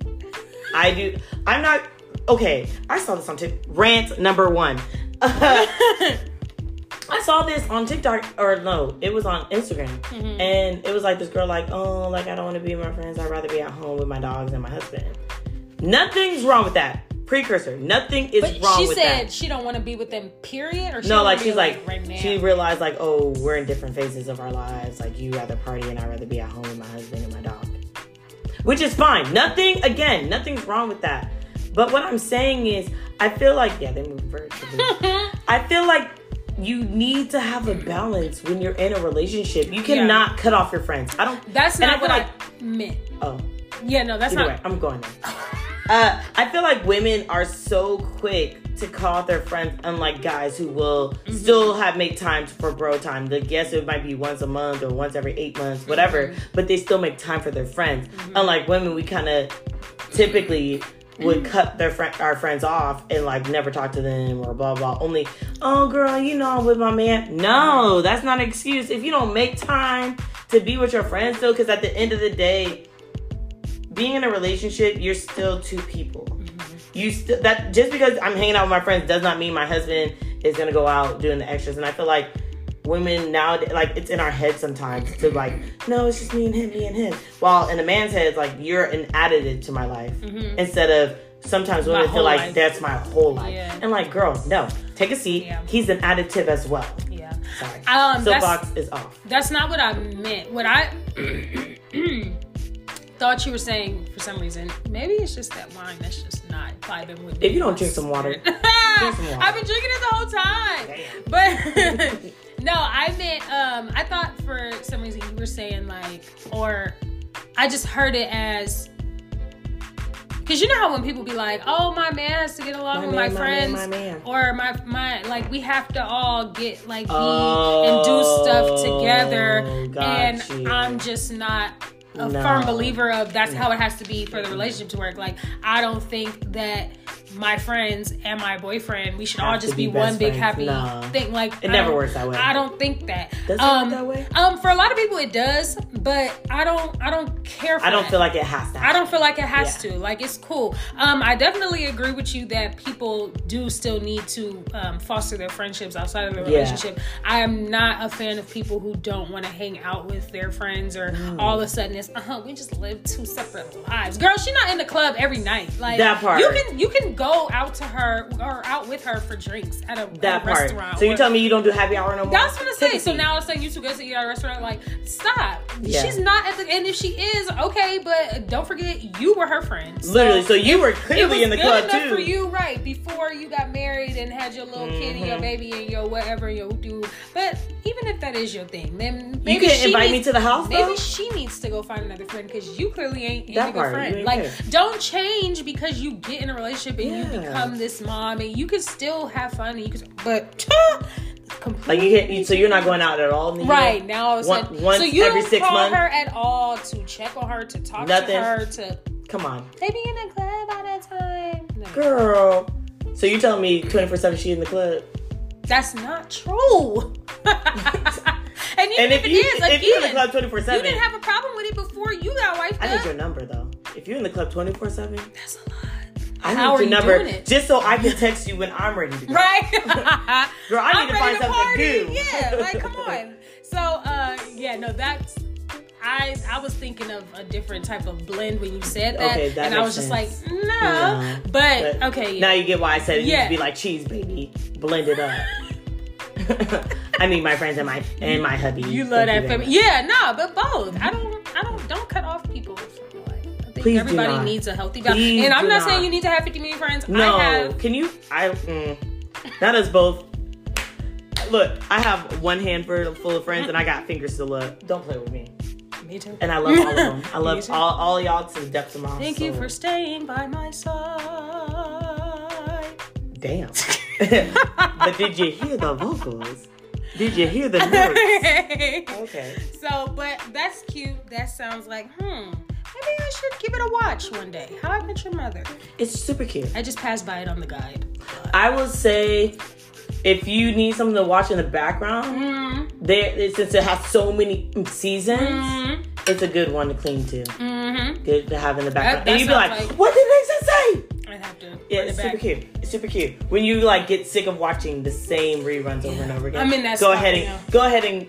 I do. I'm not. Okay, I saw this on TikTok. Rant number one. I saw this on TikTok, or no, it was on Instagram, Mm-hmm. and it was like this girl, like, oh, like I don't want to be with my friends. I'd rather be at home with my dogs and my husband. Nothing's wrong with that. Precursor. Nothing is wrong. but wrong she said that. she don't want to be with them. Period. Or she No, like she's like, right now. she realized like, oh, we're in different phases of our lives. Like you rather party and I rather be at home with my husband and my dog, which is fine. Nothing again, nothing's wrong with that. But what I'm saying is, I feel like yeah, they move virtually. I feel like you need to have a balance when you're in a relationship. You cannot cut off your friends. I don't. That's and I not what feel I meant. Oh, Yeah, no, that's either not. way, I'm going there. Uh, I feel like women are so quick to call out their friends, unlike guys who will Mm-hmm. still have make time for bro time. The guess it might be once a month or once every eight months, whatever. Mm-hmm. But they still make time for their friends. Unlike women, we kind of typically would Mm-hmm. cut their friend our friends off and like never talk to them or blah blah. Only, oh girl, you know I'm with my man. No, that's not an excuse. If you don't make time to be with your friends, though, because at the end of the day, being in a relationship, you're still two people. You still that just because I'm hanging out with my friends does not mean my husband is gonna go out doing the extras. And I feel like women now, like it's in our head sometimes to like, no, it's just me and him, me and him. While in a man's head, it's like you're an additive to my life instead of sometimes women feel like life. that's my whole life. Yeah. And like, girl, no, take a seat. Yeah. He's an additive as well. Yeah. Sorry, Um, soapbox is off. That's not what I meant. What I thought you were saying for some reason, maybe it's just that wine that's just not vibing with me. If you don't drink some water, some water. I've been drinking it the whole time. Damn. But no, I meant um I thought for some reason you were saying like or I just heard it as Cause you know how when people be like, "Oh, my man has to get along My with man, my my man, friends," my man. or my my like we have to all get like be Oh, and do stuff together, and you. I'm just not a No. firm believer of that's mm. how it has to be for the relationship to work. Like I don't think that my friends and my boyfriend we should all just be be, one big friends. happy No. thing. Like It I never don't- works that way. I don't think that. Does it um, work that way? Um, for a lot of people it does, but I don't. I don't care. for I don't that. feel like it has to. I don't feel like it has Yeah. to. Like it's cool. Um, I definitely agree with you that people do still need to um, foster their friendships outside of the Yeah. relationship. I am not a fan of people who don't want to hang out with their friends or Mm. all of a sudden it's uh huh we just live two separate lives. Girl, she's not in the club every night. Like That part. You can you can go out to her or out with her for drinks at a, that at a part. restaurant. So you tell me you don't do happy hour no more? that's what I say. So now a sudden you two go to eat at a restaurant. Like, stop. Yeah. She's not at the. And if she is, okay, but don't forget you were her friend. So literally. So you were clearly in the club too. for you, right? Before you got married and had your little kid and your Mhm. baby and your whatever your do. But even if that is your thing, then You maybe can she invite me to the house Maybe though. she needs to go find another friend because you clearly ain't, That a good part, friend. Like, there. don't change because you get in a relationship and you become this mom and you can still have fun and you can, but Like you can't. You, so you're not going out at all. in year? Right now, all of a sudden, once so you every don't six call months? her at all to check on her, to talk Nothing? to her, to Come on, they be in the club all that time. No. girl. So you telling me 24 seven she in the club? That's not true. and even And if, if you is, if you in the club 24 seven, you didn't have a problem with it before you got wifed I need up. your number though. If you're in the club 24 seven, That's a lot. I need How are your you number just so I can text you when I'm ready to go. Right? Girl, I I'm need to ready find something party. to do. Yeah, like come on. So uh yeah, no, that's I I was thinking of a different type of blend when you said that, Okay, that and I was just sense. like, no. No, But, but okay, Now you get why I said it Yeah. needs to be like cheese, baby. Blend it up. I mean, my friends and my and my hubby. you love Thank that family. Yeah, no, but both. I don't I don't don't cut off people Please do everybody not. needs a healthy balance. Please And I'm not, not. saying you need to have 50 million friends. No, I have can you? I mm, not us both. Look, I have one hand full full of friends, and I got fingers still up. Don't play with me. Me too. and I love all of them. I love all, all y'all to the depths of my heart. Thank soul. you for staying by my side. Damn. but did you hear the vocals? Did you hear the notes? Okay. so, but that's cute. That sounds like, hmm, maybe I should give it a watch one day. How I Met Your Mother. It's super cute. I just passed by it on the guide. I will say, if you need something to watch in the background, Mm, there since it has so many seasons, mm, it's a good one to clean to. mm-hmm. Good to have in the background. that and you'd be like, like- "What did they say?" I have to. Yeah, it's super cute. It's super cute. When you like get sick of watching the same reruns over and over again, I'm in that Go ahead and go ahead and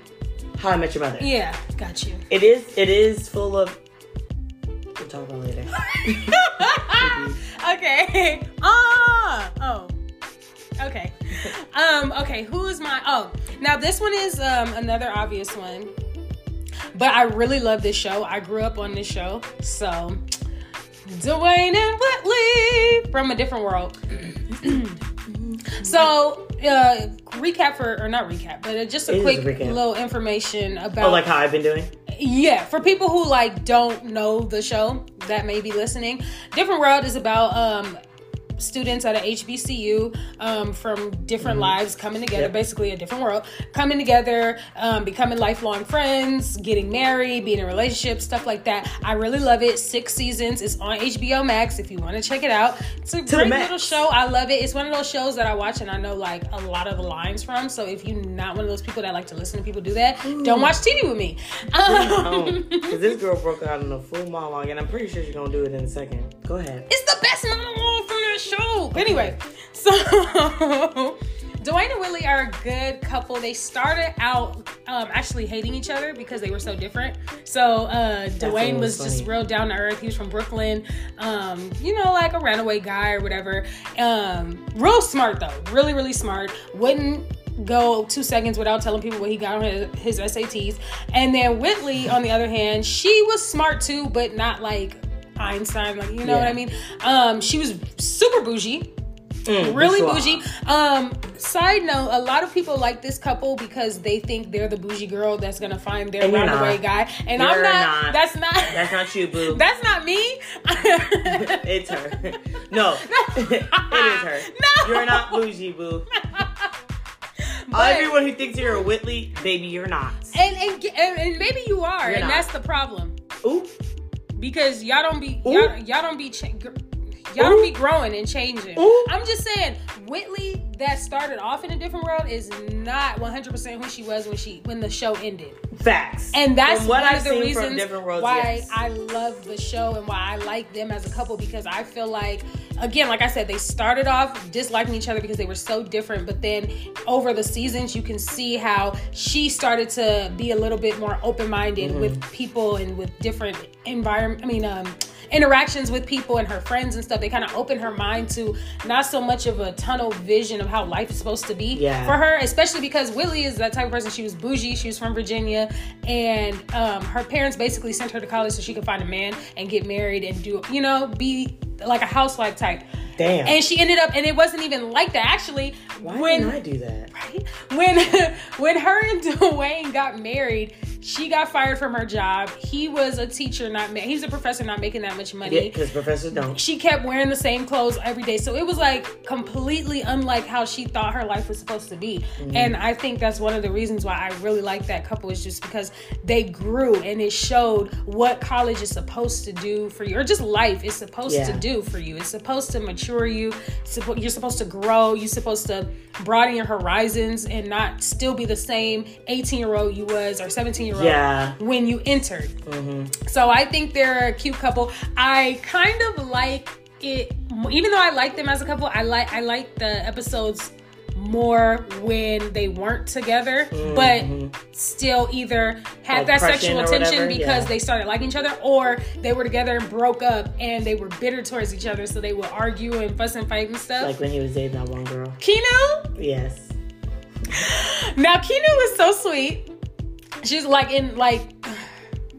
How I Met Your Mother. Yeah, got you. It is. It is full of. We'll talk about later. okay. Ah. Oh. Okay. Um. Okay. Who is my? Oh. Now this one is um another obvious one, but I really love this show. I grew up on this show, so Dwayne and Whitley from a different world. so uh recap for or not recap, but just a is quick a little information about oh, like how I've been doing. yeah, for people who like don't know the show that may be listening, Different World is about um students at a HBCU um, from different lives coming together, Yep. basically a different world, coming together, um, becoming lifelong friends, getting married, being in relationships, stuff like that. I really love it. Six seasons. It's on HBO Max if you want to check it out. It's a the great little show. I love it. It's one of those shows that I watch and I know like a lot of the lines from. So if you're not one of those people that like to listen to people do that, don't watch TV with me. Um, Because this girl broke out in a full monologue, and I'm pretty sure she's gonna do it in a second. Go ahead. It's the best monologue show. Anyway, so Dwayne and Whitley are a good couple. They started out um, actually hating each other because they were so different. So uh, Dwayne was was just real down to earth. He was from Brooklyn, um, you know, like a runaway guy or whatever. Um, real smart though, really, really smart. Wouldn't go two seconds without telling people what he got on his, his SATs. And then Whitley, on the other hand, she was smart too, but not like Einstein, like you know what I mean. Um, she was super bougie, Mm, really bougie. Um, side note, a lot of people like this couple because they think they're the bougie girl that's gonna find their you're runaway guy, and I'm not, not. That's not. That's not you, boo. That's not me. it's her. No, it is her. No. You're not bougie, boo. But- Everyone who thinks you're a Whitley, baby, you're not. and, and and and maybe you are, You're and not. that's the problem Ooh, because y'all don't be y'all, y'all don't be cha- y'all Ooh. don't be growing and changing. Ooh. I'm just saying, Whitley that started off in a different world is not 100 percent who she was when she when the show ended. facts. And that's From what one I've of the seen from reasons different worlds, why yes. I love the show and why I like them as a couple because I feel like, again, like I said, they started off disliking each other because they were so different. But then over the seasons, you can see how she started to be a little bit more open minded Mm-hmm. with people and with different environment. I mean, um, interactions with people and her friends and stuff. They kind of opened her mind to not so much of a tunnel vision of how life is supposed to be Yeah. for her, especially because Willie is that type of person. She was bougie. She was from Virginia, and um, her parents basically sent her to college so she could find a man and get married and do, you know, be like a housewife type. Damn. And she ended up, and it wasn't even like that. Actually, Why when didn't I do that? right? When when her and Dwayne got married, she got fired from her job. He was a teacher, not ma- he's a professor, not making that much money Yeah, because professors don't. she kept wearing the same clothes every day. So it was like completely unlike how she thought her life was supposed to be. Mm-hmm. And I think that's one of the reasons why I really like that couple is just because they grew and it showed what college is supposed to do for you, or just life is supposed to do for you. It's supposed to mature you. Suppo- You're supposed to grow. You're supposed to broaden your horizons and not still be the same 18 year old you was or 17 year old Yeah. when you entered. Mm-hmm. So I think they're a cute couple. I kind of like it, even though I like them as a couple. I like I like the episodes more when they weren't together, but still either had Like that sexual whatever, because yeah. they started liking each other, or they were together and broke up and they were bitter towards each other, so they would argue and fuss and fight and stuff. Like when he was dating that one girl. Kinu, Yes. Now Kinu is so sweet. She's like in like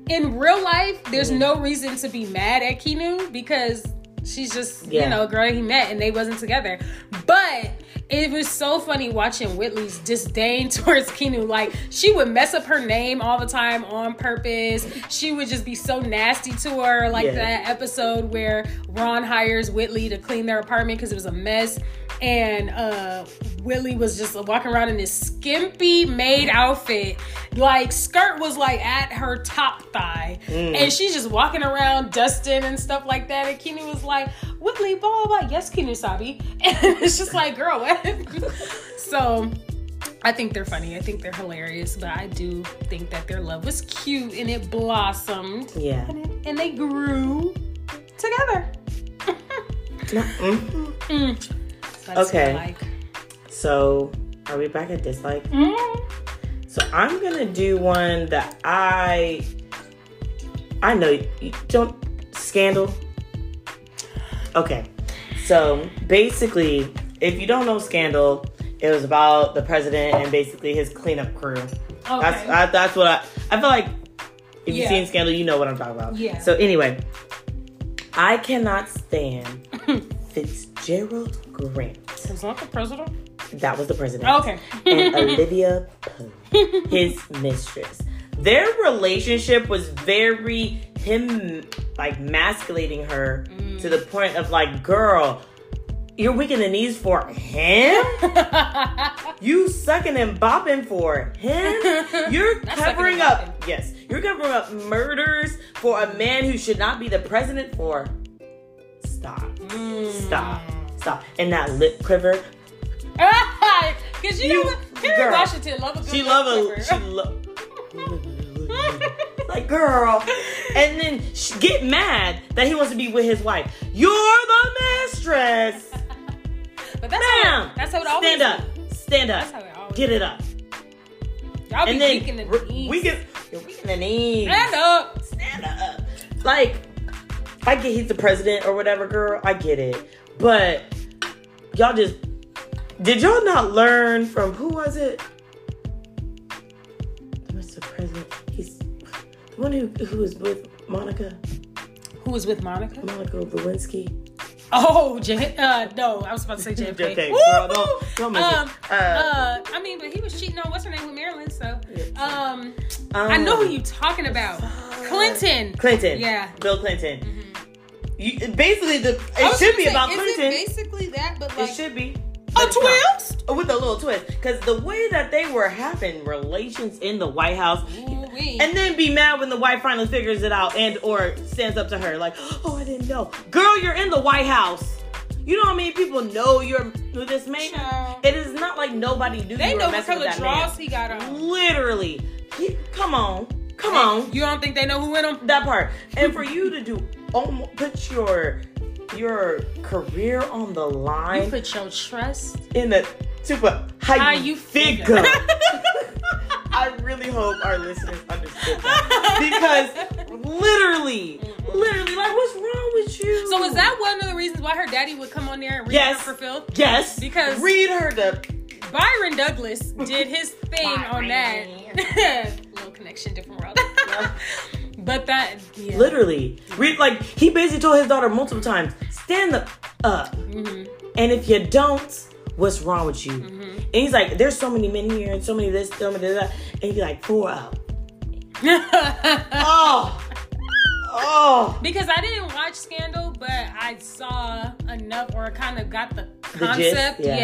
in real life, there's Mm-hmm. no reason to be mad at Kinu because she's just you know a girl he met and they wasn't together. But it was so funny watching Whitley's disdain towards Keanu. Like she would mess up her name all the time on purpose. She would just be so nasty to her. Like Yeah. that episode where Ron hires Whitley to clean their apartment because it was a mess. And uh Whitley was just walking around in this skimpy made outfit. Like skirt was like at her top thigh. And she's just walking around dusting and stuff like that. And Keanu was like, Whitley, blah blah blah. Yes, Keanu Sabi. And it's just like, girl, what? so I think they're funny. I think they're hilarious. But I do think that their love was cute and it blossomed. Yeah. And, it, and they grew together. Mhm. Mm. That's Okay. like. So, are we back at dislike? Mm. So I'm gonna do one that I I know you don't scandal. Okay, so basically, if you don't know scandal, it was about the president and basically his cleanup crew. That's Okay. I, that's what I I feel like. If you've seen Scandal, you know what I'm talking about. Yeah. So anyway, I cannot stand Fitzgerald Grant. Was that the president? That was the president Okay. and Olivia Pope, his mistress. Their relationship was very him like masculating her mm. to the point of like, girl, you're weak in the knees for him? You sucking and bopping for him? You're covering up yes, you're covering up murders for a man who should not be the president for stop. Mm. Stop. Stop. And that lip quiver. Because you, You- know what? Kerry girl. Washington love a good She lip love a quiver. she love like girl, and then get mad that he wants to be with his wife. You're the mistress. But that's Bam. how, that's how it always Stand up. Stand That's how up. it Get it up. Y'all be And then weak in the knees. we can you're weak in the knees. Stand up. Stand up. Like I get he's the president or whatever, girl. I get it, but y'all just did y'all not learn from who was it? Mr. President. He's the one who who was with Monica, Who was with Monica? Monica Lewinsky. Oh, J- uh, no, I was about to say JFK. JFK, girl, don't- don't it. um, Uh, uh, I mean, but he was cheating on what's her name with Marilyn, so. Um, Um, I know who you're talking about. Clinton. Clinton. Yeah. Mm-hmm. Bill Clinton. You, basically, the it should be say, about Clinton. It basically that, but like it should be. a it's not. twist. with a little twist because the way that they were having relations in the white house Ooh-wee. and then be mad when the wife finally figures it out and or stands up to her like oh i didn't know girl you're in the white house you know how many people know you're with this man Child. it is not like nobody knew they know what color draws man he got on. literally he, come on come on You don't think they know who in them? that part and for you to do almost put your your career on the line. You line put your trust. in a super high How you figure. figure. I really hope our listeners understood that because literally, literally, like, what's wrong with you? So is that one of the reasons why her daddy would come on there and read Yes. her for filth? yes? Because- read her the Byron Douglas did his thing on that. Little connection, different world. But that, yeah. literally read like he basically told his daughter multiple times, stand the up, Mhm. and if you don't, what's wrong with you? Mm-hmm. And he's like, there's so many men here and so many this, so many that, and he's like, four up. Oh, oh. because I didn't watch Scandal, but I saw enough or kind of got the The gist, concept. yeah.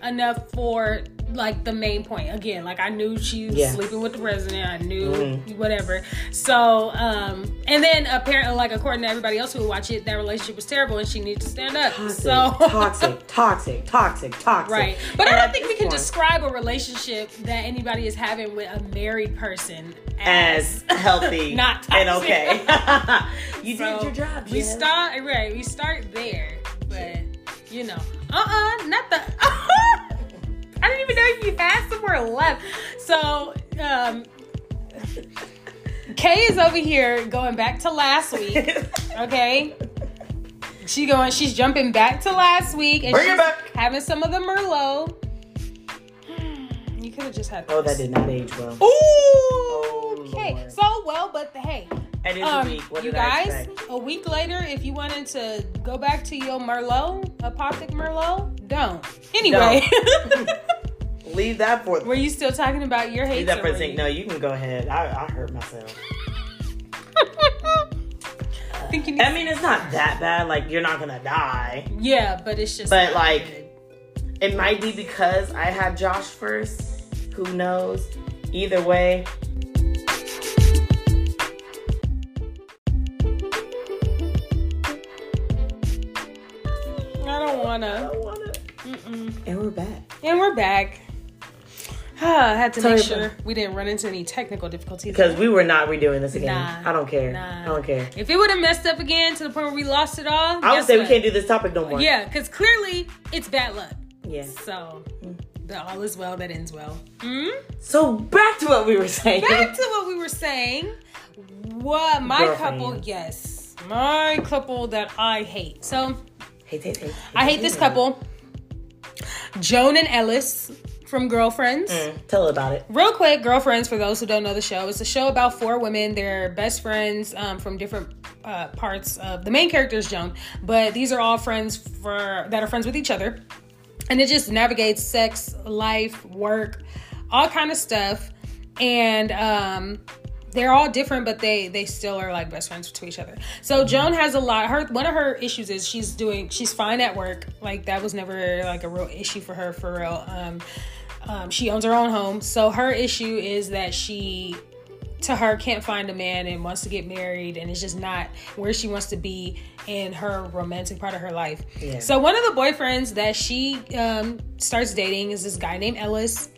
yeah. enough for like the main point. Again, like I knew she was Yeah. sleeping with the president. I knew Mhm. whatever. So, um, and then apparently, like according to everybody else who would watch it, that relationship was terrible, and she needed to stand up. Toxic, so toxic, toxic, toxic, toxic. Right. But And I don't think we can point- describe a relationship that anybody is having with a married person as healthy Not and toxic. okay. you So, did your job. We start right. We start there, but you know, uh, uh not the. I didn't even know you had somewhere left. So, um, Kay is over here going back to last week. Okay, she going. She's jumping back to last week, and Bring it she's back. having some of the Merlot. You could have just had. Oh, that did not age well. Ooh. Okay. Lord. So well, but the, hey, And it's um, a week. What you guys, a week later, if you wanted to go back to your Merlot, Apothic Merlot, Don't. Anyway. Leave that for. Were you still talking about your hate? Leave that for the No, you can go ahead. I, I hurt myself. I think you need I mean, it's not that bad. Like you're not gonna die, Yeah, but it's just. but like good. it might be because I had Josh first. Who knows? Either way, wanna. don't wanna. Mm-mm. And we're back. And we're back. I had to Tell make sure about- we didn't run into any technical difficulties. Because we were not redoing this again. Nah. I don't care. Nah. I don't care. if it would have messed up again to the point where we lost it all, I would guess say we can't do this topic no more. Yeah, because clearly it's bad luck. Yeah. So the all is well that ends well. Mm? So back to what we were saying. Back to what we were saying. What my Girlfriends. couple? Yes, my couple that I hate. So Hate, hate, hate, I hate this couple, Joan and Ellis from Girlfriends. Mm, tell about it. Real quick, Girlfriends, for those who don't know the show, it's a show about four women. They're best friends um, from different uh, parts of the main character is Joan, but these are all friends for that are friends with each other, and it just navigates sex, life, work, all kind of stuff, and um, they're all different, but they they still are like best friends to each other. So Joan has a lot. Her one of her issues is she's doing she's fine at work. Like that was never like a real issue for her for real. Um, um, she owns her own home, so her issue is that she to her can't find a man and wants to get married and it's just not where she wants to be in her romantic part of her life. Yeah. So one of the boyfriends that she um, starts dating is this guy named Ellis,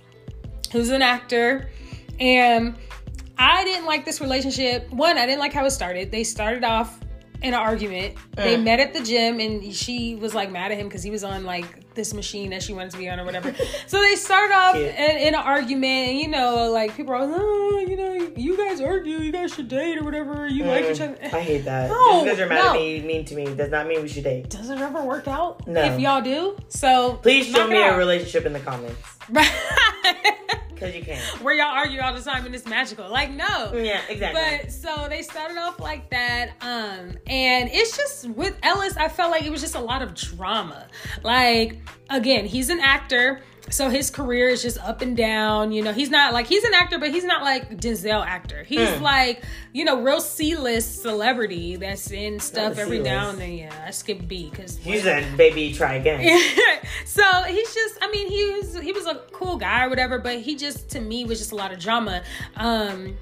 who's an actor, and I didn't like this relationship. One, I didn't like how it started. They started off in an argument. They Mm. met at the gym, and she was like mad at him because he was on like this machine that she wanted to be on or whatever. so they started off in, in an argument, and you know, like people are, like, oh, you know, you guys argue, you guys should date or whatever. You like each other. Mm, I hate that. No, Just because you're mad no. at me, mean to me, does not mean we should date. Does it ever work out? No. If y'all do, so Please show me a relationship in the comments. Because you can. Where y'all argue all the time and it's magical. Like, no. Yeah, exactly. But so they started off like that. Um, and it's just with Ellis, I felt like it was just a lot of drama. Like, again, he's an actor. So his career is just up and down. You know, he's not like he's an actor, but he's not like Denzel actor. He's Mm. like, you know, real C list celebrity that's in stuff every C-list. now and then. Yeah, I skip B because he's said, baby, try again. so he's just i mean he was he was a cool guy or whatever but he just to me was just a lot of drama um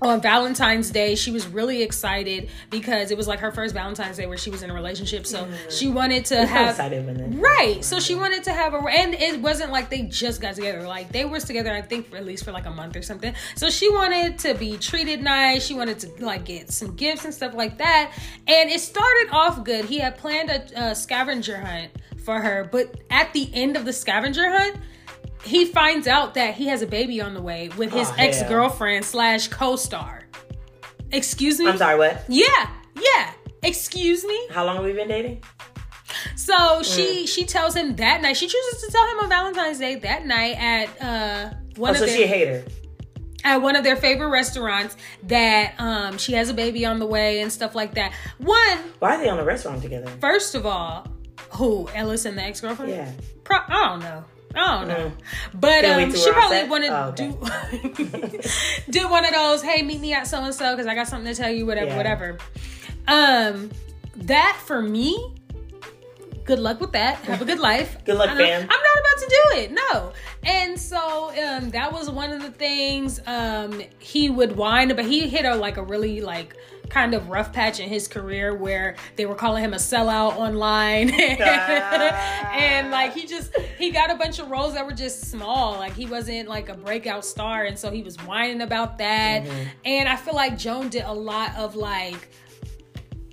on Valentine's Day, she was really excited because it was like her first Valentine's Day where she was in a relationship. So mm. she wanted to I'm have excited when then. Right. So she wanted to have a, and it wasn't like they just got together. Like they were together, I think, for at least for like a month or something. So she wanted to be treated nice. She wanted to like get some gifts and stuff like that. And it started off good. He had planned a, a scavenger hunt for her, but at the end of the scavenger hunt, he finds out that he has a baby on the way with his Oh, ex girlfriend slash co star. Excuse me. I'm sorry, what? Yeah, yeah. Excuse me. How long have we been dating? So she she tells him that night. She chooses to tell him on Valentine's Day that night at uh one Oh, of so their she a hater. at one of their favorite restaurants that um she has a baby on the way and stuff like that. One, Why are they on a restaurant together? first of all, who Ellis and the ex girlfriend? Yeah. Pro- I don't know. I don't know. Mm. But um, she probably set? wanted Oh, to do do one of those. Hey, meet me at so and so because I got something to tell you. Whatever, Yeah. whatever. Um, that for me. Good luck with that. Have a good life. Good luck, fam. I'm not about to do it. No. And so um, that was one of the things um, he would whine about. He hit a like a really like kind of rough patch in his career where they were calling him a sellout online and like he just he got a bunch of roles that were just small like he wasn't like a breakout star and so he was whining about that and i feel like joan did a lot of like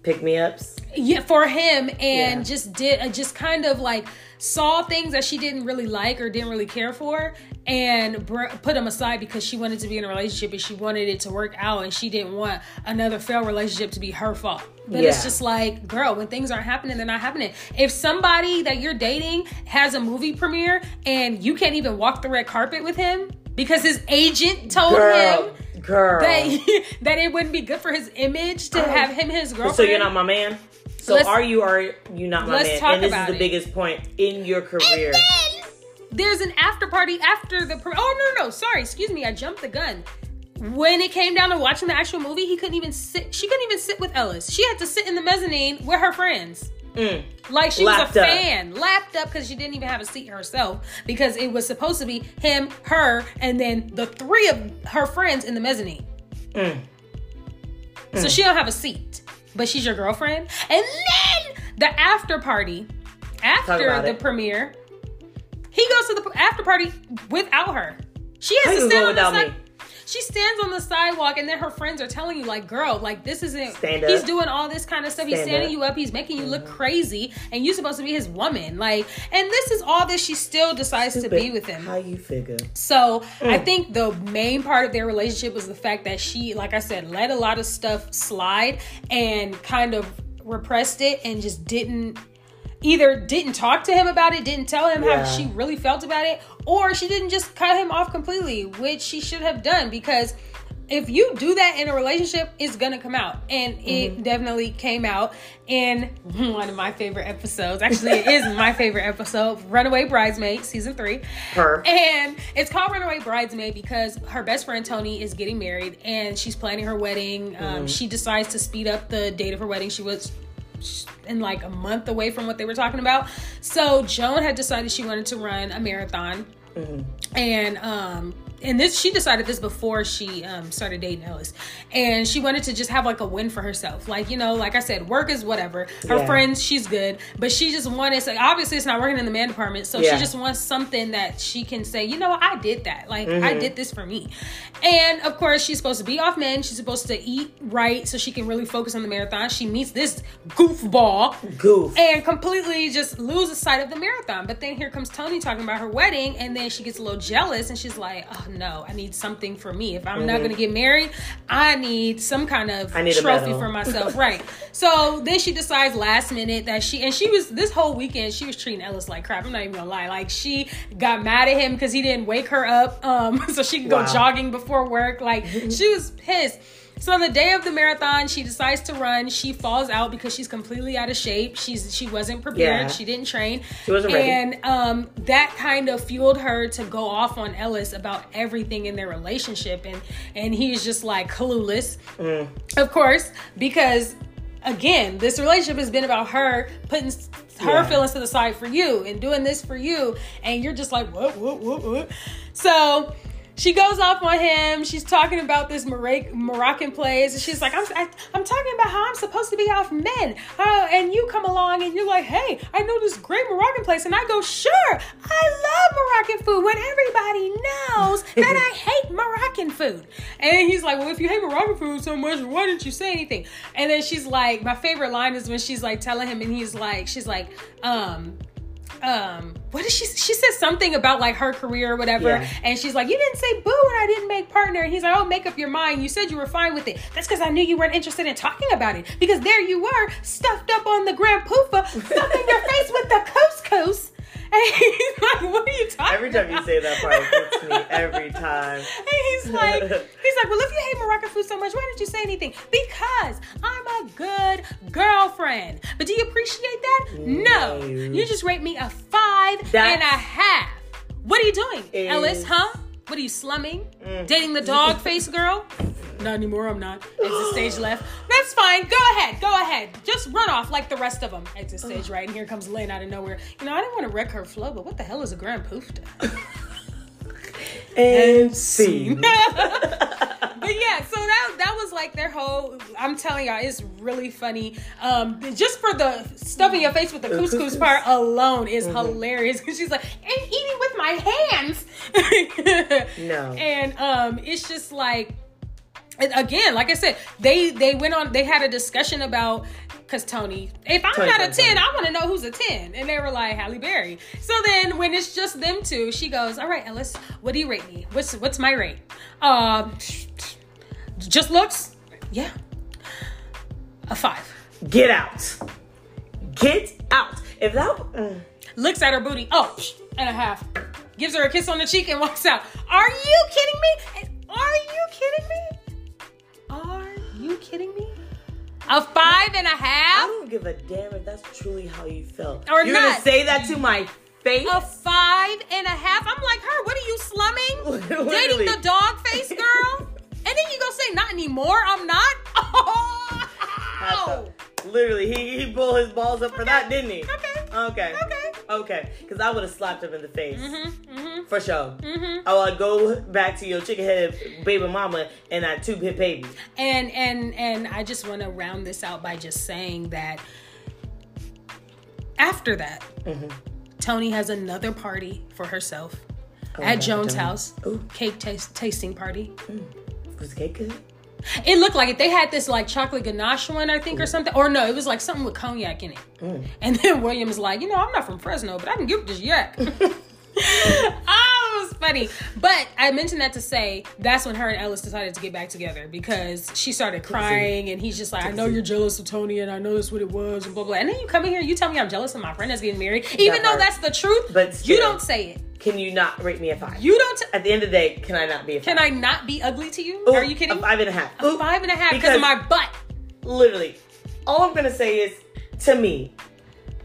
Pick me ups. Yeah for him and Yeah. just did uh, just kind of like saw things that she didn't really like or didn't really care for and br- put them aside because she wanted to be in a relationship and she wanted it to work out and she didn't want another failed relationship to be her fault but it's just like girl when things aren't happening they're not happening if somebody that you're dating has a movie premiere and you can't even walk the red carpet with him because his agent told Girl. him Girl. that, that it wouldn't be good for his image to have him his girlfriend so you're not my man? So Let's- are you are you not my let's man? talk and this about is the it. biggest point in your career. And then there's an after party after the. Pre- oh no, no, no, sorry, excuse me, I jumped the gun. When it came down to watching the actual movie, he couldn't even sit. She couldn't even sit with Ellis. She had to sit in the mezzanine with her friends. Mm. Like she Lapped was a up. fan, lapped up because she didn't even have a seat herself because it was supposed to be him, her, and then the three of her friends in the mezzanine. Mm. So she don't have a seat, but she's your girlfriend. And then the after party, after the it. premiere, he goes to the after party without her. She has How to go on the side. me? She stands on the sidewalk, and then her friends are telling you, like, girl, like this isn't. Stand he's doing all this kind of stuff. he's standing up. you up. He's making you look crazy, and you're supposed to be his woman. Like, and this is all that she still decides to be with him. How you figure? So I Mm. think the main part of their relationship was the fact that she, like I said, let a lot of stuff slide and kind of repressed it and just didn't either didn't talk to him about it, didn't tell him Yeah. how she really felt about it, or she didn't just cut him off completely, which she should have done because if you do that in a relationship, it's gonna come out. And it Mm-hmm. definitely came out in one of my favorite episodes. Actually, it is my favorite episode, Runaway Bridesmaid, season three. Her. And it's called Runaway Bridesmaid because her best friend Toni is getting married and she's planning her wedding. Um, she decides to speed up the date of her wedding. She was in like a month away from what they were talking about. So Joan had decided she wanted to run a marathon. And um and this she decided this before she um started dating Ellis. And she wanted to just have like a win for herself. Like, you know, like I said, work is whatever. Her Yeah. friends, she's good. But she just wanted so obviously it's not working in the man department. So Yeah. she just wants something that she can say, you know I did that. Like I Mm-hmm. did this for me. And of course she's supposed to be off men. She's supposed to eat right so she can really focus on the marathon. She meets this goofball Goof. and completely just loses sight of the marathon. But then here comes Toni talking about her wedding, and then she gets a little jealous and she's like, "Oh no, I need something for me. If I'm not going to get married, I need some kind of Mm-hmm. Need trophy for myself." right. So then she decides last minute that she and she was this whole weekend she was treating Ellis like crap. I'm not even gonna lie. Like she got mad at him because he didn't wake her up, um, so she could go Wow. jogging before work. Like she was pissed. So on the day of the marathon, she decides to run. She falls out because she's completely out of shape. She's she wasn't prepared. Yeah. She didn't train. She wasn't ready. And um, that kind of fueled her to go off on Ellis about everything in their relationship, and and he's just like clueless, Mm. of course, because again, this relationship has been about her putting her Yeah. feelings to the side for you and doing this for you, and you're just like what what what what. So she goes off on him. She's talking about this Mora- Moroccan place. And she's like, I'm, I, I'm talking about how I'm supposed to be off men. Uh, and you come along and you're like, hey, I know this great Moroccan place. And I go, sure, I love Moroccan food when everybody knows that I hate Moroccan food. And he's like, well, if you hate Moroccan food so much, why didn't you say anything? And then she's like, my favorite line is when she's like telling him, and he's like, she's like, um, um what did she she said something about like her career or whatever Yeah. and she's like you didn't say boo and i didn't make partner and he's like oh make up your mind you said you were fine with it that's because i knew you weren't interested in talking about it because there you were stuffed up on the grand poofa stuffing your face with the couscous and he's like what are you talking Every time you say that part, it gets me every time. And he's like, he's like, well, if you hate Moroccan food so much, why didn't you say anything? Because I'm a good girlfriend. But do you appreciate that? No. No. You just rate me a five and a half. What are you doing, Is- Ellis? Huh? What are you slumming? Mm. Dating the dog face girl? Not anymore. I'm not. Exit stage left. That's fine. Go ahead. Go ahead. Just run off like the rest of them. Exit stage right. And here comes Lynn out of nowhere. You know, I didn't want to wreck her flow, but what the hell is a grand poofta? And scene. but yeah, so that that was like their whole. I'm telling y'all, it's really funny. Um, just for the stuffing your face with the couscous part alone is hilarious. Because she's like, and eating with my hands. No. and um, it's just like and again, like I said, they they went on. They had a discussion about because Toni, if I'm Toni, not a ten, Toni. I want to know who's a ten, and they were like Halle Berry. So then when it's just them two, she goes, "All right, Ellis, what do you rate me? What's what's my rate? Um, just looks, yeah, a five. Get out. Get out. If that. mm. Looks at her booty, oh, and a half. Gives her a kiss on the cheek and walks out. Are you kidding me? Are you kidding me? Are you kidding me? A five and a half? I don't give give a damn if that's truly how you felt. Or You're not. gonna say that to my face? A five and a half. I'm like, her, what are you slumming? Dating the dog face girl? and then you go say, not anymore, I'm not? Oh! Literally, he, he pulled his balls up for that, didn't he? Okay. Okay. Okay. Okay. Because I would have slapped him in the face. Mm-hmm, mm-hmm, For sure. mm-hmm. I would go back to your chicken head baby mama and that two hit baby. And and and I just want to round this out by just saying that after that, Mm-hmm. Toni has another party for herself Oh, at. Joan's house. Ooh. Cake taste, tasting party. Was the cake good? It looked like it. They had this like chocolate ganache one, I think, or something. Or no, it was like something with cognac in it. Mm. And then William's like, you know, I'm not from Fresno, but I can give this yak. oh, it was funny. But I mentioned that to say that's when her and Ellis decided to get back together because she started crying and he's just like, I know you're jealous of Toni and I know that's what it was and blah blah. And then you come in here, you tell me I'm jealous of my friend that's getting married, even though part. that's the truth. But you don't say it. Can you not rate me a five? You don't. T- At the end of the day, can I not be a five? can I not be ugly to you? Ooh, Are you kidding? A five and a half. A Ooh, five and a half because of my butt. literally, all I'm gonna say is to me,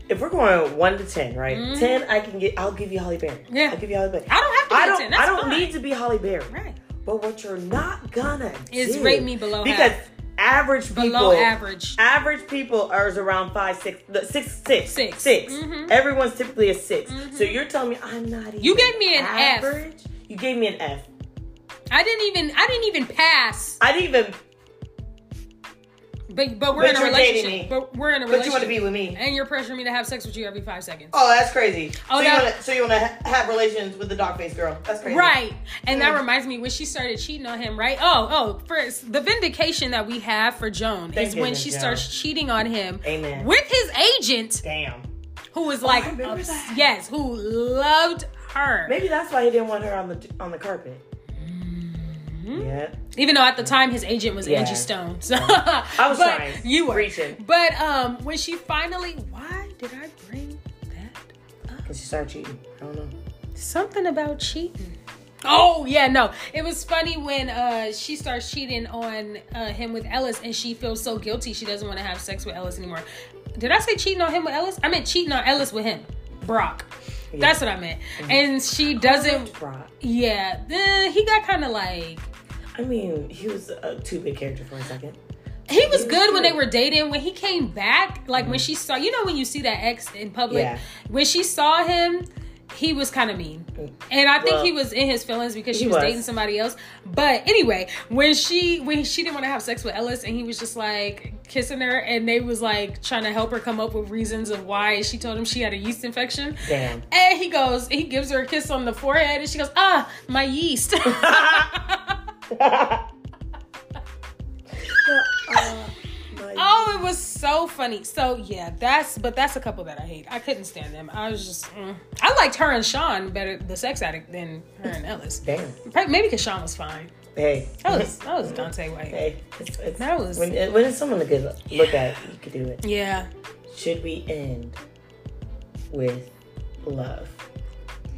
if we're going one to ten, right? Ten, I can get. I'll give you Halle Berry. Mm-hmm. Yeah. I'll give you Halle Berry. I don't have to I don't. 10. That's I don't fine. need to be Halle Berry. Right. But what you're not gonna Is do rate me below because half. Average people Below average. Average people are around five, six, six, six, Six. six. Mhm. Everyone's typically a 6 So you're telling me I'm not even. You gave me an F. average? You gave me an F. I didn't even. I didn't even pass. I didn't even. But but we're But in a relationship. me. But we're in a But you want to be with me. and you're pressuring me to have sex with you every five seconds. Oh, that's crazy. Oh, so, that- you wanna, so you want to ha- have relations with the dog face girl? That's crazy. Right. And that Mm. reminds me when she started cheating on him, right? Oh, oh, first the vindication that we have for Joan Thank is when she Joan. starts cheating on him Amen. with his agent Damn. who was like I remember that. yes, who loved her. Maybe that's why he didn't want her on the on the carpet. Mm-hmm. Yeah. Even though at the time his agent was Yeah. Angie Stone. So I was but trying. You were. Reaching. But um when she finally why did I bring that Because she started cheating. I don't know. Something about cheating. Oh yeah, no. It was funny when uh she starts cheating on uh, him with Ellis, and she feels so guilty she doesn't want to have sex with Ellis anymore. Did I say cheating on him with Ellis? I meant cheating on Ellis with him, Brock. That's what I meant. And she doesn't. Brock. Yeah, eh, he got kind of like I mean, he was a too big character for a second. he was good when they were dating. When he came back, like when she saw, you know, when you see that ex in public, Yeah. when she saw him, he was kind of mean, and I think Well, he was in his feelings because she was, was. dating somebody else. But anyway, when she when she didn't want to have sex with Ellis, and he was just like kissing her, and they was like trying to help her come up with reasons of why she told him she had a yeast infection. Damn. And he goes, he gives her a kiss on the forehead, and she goes, ah, my yeast. Oh, it was so funny. So yeah, that's but that's a couple that I hate. I couldn't stand them. I was just mm. I liked her and Sean better, the sex addict, than her and Ellis. Damn. Maybe because Sean was fine. Hey. That was that was Dondré Whitfield. Hey. It's, it's, That was- when, when it's someone to good look at, you could do it. Yeah. Should we end with love?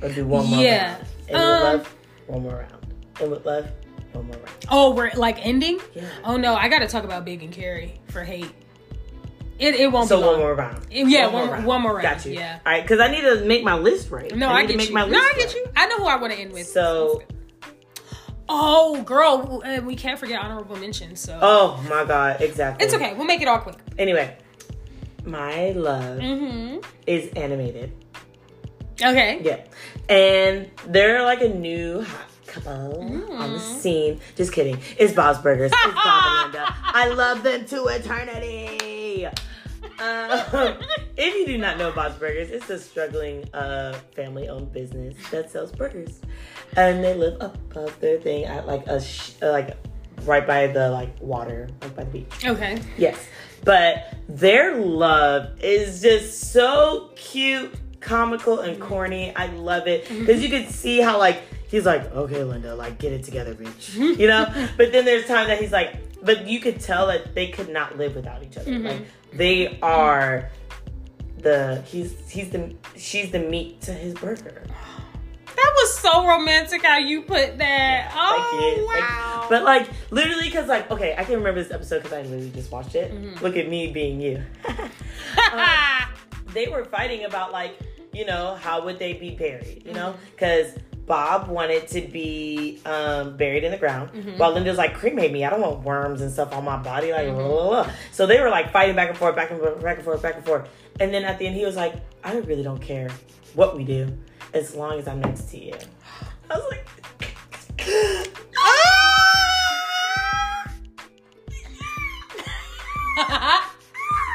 Or do one more Yeah. round? And Um, with love, one more round. And with love, one more. Oh, we're like ending. Yeah. Oh no, I got to talk about Big and Carrie for hate. It it won't be. So be one more round. Yeah, one more- one more round, Got you. yeah. All right, because I need to make my list right. No, I, I, need to get make you. my No, list I get right. you. I know who I want to end with. So, oh, girl, we can't forget honorable mentions. So oh my god, exactly. it's okay. We'll make it all quick. Anyway, my love Mm-hmm. is animated. Okay. Yeah. And they're like a new hot couple on the Mm. scene. Just kidding. It's Bob's Burgers. It's Bob and Linda. I love them to eternity. Um, if you do not know Bob's Burgers, it's a struggling uh, family-owned business that sells burgers, and they live above their thing at like a sh- like right by the like water, like by the beach. Okay. Yes. But their love is just so cute, comical, and corny. I love it. Because you could see how, like, he's like, okay, Linda, like, get it together, bitch. You know? but then there's times that he's like, but you could tell that they could not live without each other. Like, they are the, he's, he's the, she's the meat to his burger. That was so romantic how you put that. Oh you. Thank you. wow. But like literally, because like okay, I can remember this episode because I literally just watched it. Mm-hmm. Look at me being you. they were fighting about like you know how would they be buried you know Mm-hmm. Bob wanted to be um, buried in the ground Mm-hmm. while linda's like cremate me i don't want worms and stuff on my body like Mm-hmm. blah, blah, blah. so they were like fighting back and forth back and forth back and forth back and forth and then at the end he was like i really don't care what we do as long as i'm next to you i was like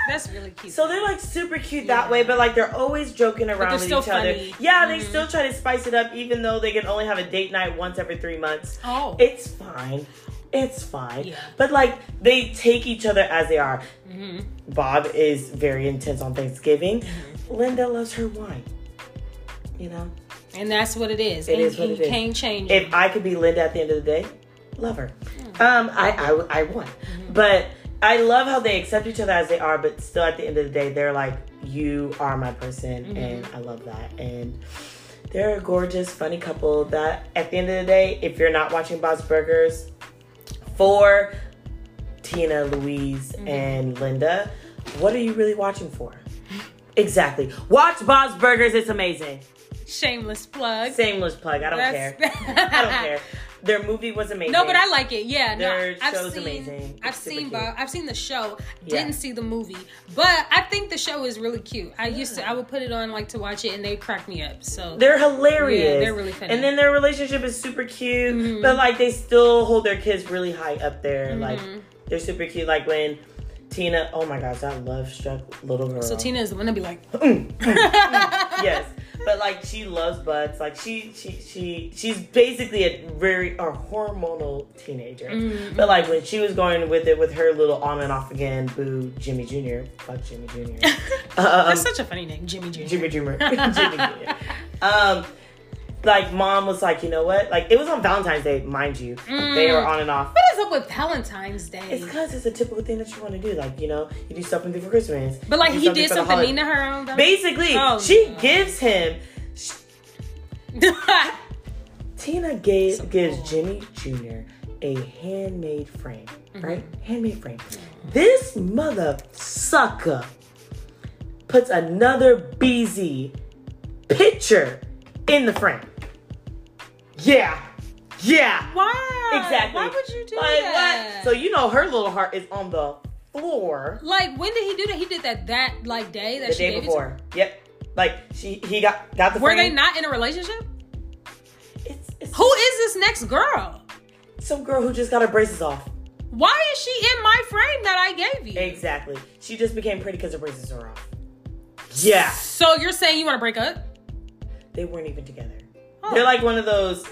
That's really cute. So they're like super cute that way, but like they're always joking around with each other. Yeah, they Mhm. still try to spice it up, even though they can only have a date night once every three months. oh. It's fine. It's fine. Yeah. But like they take each other as they are. hmm Bob is very intense on Thanksgiving. Mm-hmm. Linda loves her wine. You know? And that's what it is. It and, is what it is. can't change it. If I could be Linda at the end of the day, love her. Hmm. Um, I, I, I won. Mm-hmm. But I love how they accept each other as they are, but still at the end of the day, they're like, you are my person, Mm-hmm. and I love that. And they're a gorgeous, funny couple that at the end of the day, if you're not watching Bob's Burgers, for Tina, Louise, Mm-hmm. and Linda, what are you really watching for? Exactly. Watch Bob's Burgers. It's amazing. Shameless plug. Shameless plug. I don't That's- care. I don't care. Their movie was amazing. No, but I like it. Yeah, Their no, I've show's seen, amazing. I've seen. Bob, I've seen the show. Yeah. Didn't see the movie, but I think the show is really cute. I used to, I would put it on like to watch it, and they crack me up. So They're hilarious. Yeah, they're really funny. And then their relationship is super cute, Mhm. but like they still hold their kids really high up there. Mm-hmm. Like they're super cute. Like when Tina, oh my gosh, that love struck little girl. so Tina is the one to be like, yes, but like she loves butts. Like she, she, she, she's basically a very a hormonal teenager. Mm-hmm. But like when she was going with it with her little on and off again, boo, Jimmy Jr. Fuck Jimmy Jr. um, that's such a funny name, Jimmy Jr. Jimmy Jr. Jimmy Jr. Um, like mom was like, you know what? Like it was on Valentine's Day, mind you. They were on and off. What is up with Valentine's Day? It's because it's a typical thing that you want to do. Like you know, you do something for Christmas. but like he did something mean to her on Valentine's Basically, Oh, she no. gives him. Tina gave, gives Jimmy Jr. a handmade frame, Mm-hmm. right? Handmade frame. This mother sucker puts another BZ picture in the frame. Yeah. Yeah. Why? Exactly. Why would you do Like, that? what? So you know her little heart is on the floor like when did he do that? He did that that like day that the she day before. Yep. Like she he got got the? Were they not in a relationship? It's, it's Who is this next girl? some girl who just got her braces off. Why is she in my frame that I gave you? Exactly. She just became pretty because her braces are off. Yeah. So you're saying you want to break up? They weren't even together. Oh. They're like one of those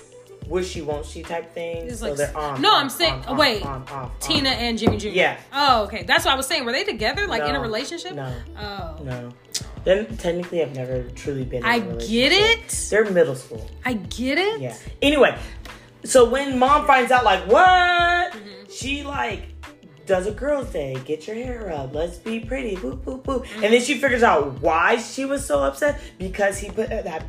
wishy won't she type things. It's so like- they're on. No, on, I'm saying- on, wait. on. Tina and Jimmy Jr. Yeah. Oh, okay. That's what I was saying. Were they together, like in a relationship? No, Oh. no. Then technically, I've never truly been. In a I get it. They're middle school. I get it. Yeah. Anyway, so when mom finds out, like, what? Mm-hmm. She like does a girls' day. Get your hair up. Let's be pretty. Boop boop boop. And then she figures out why she was so upset because he put that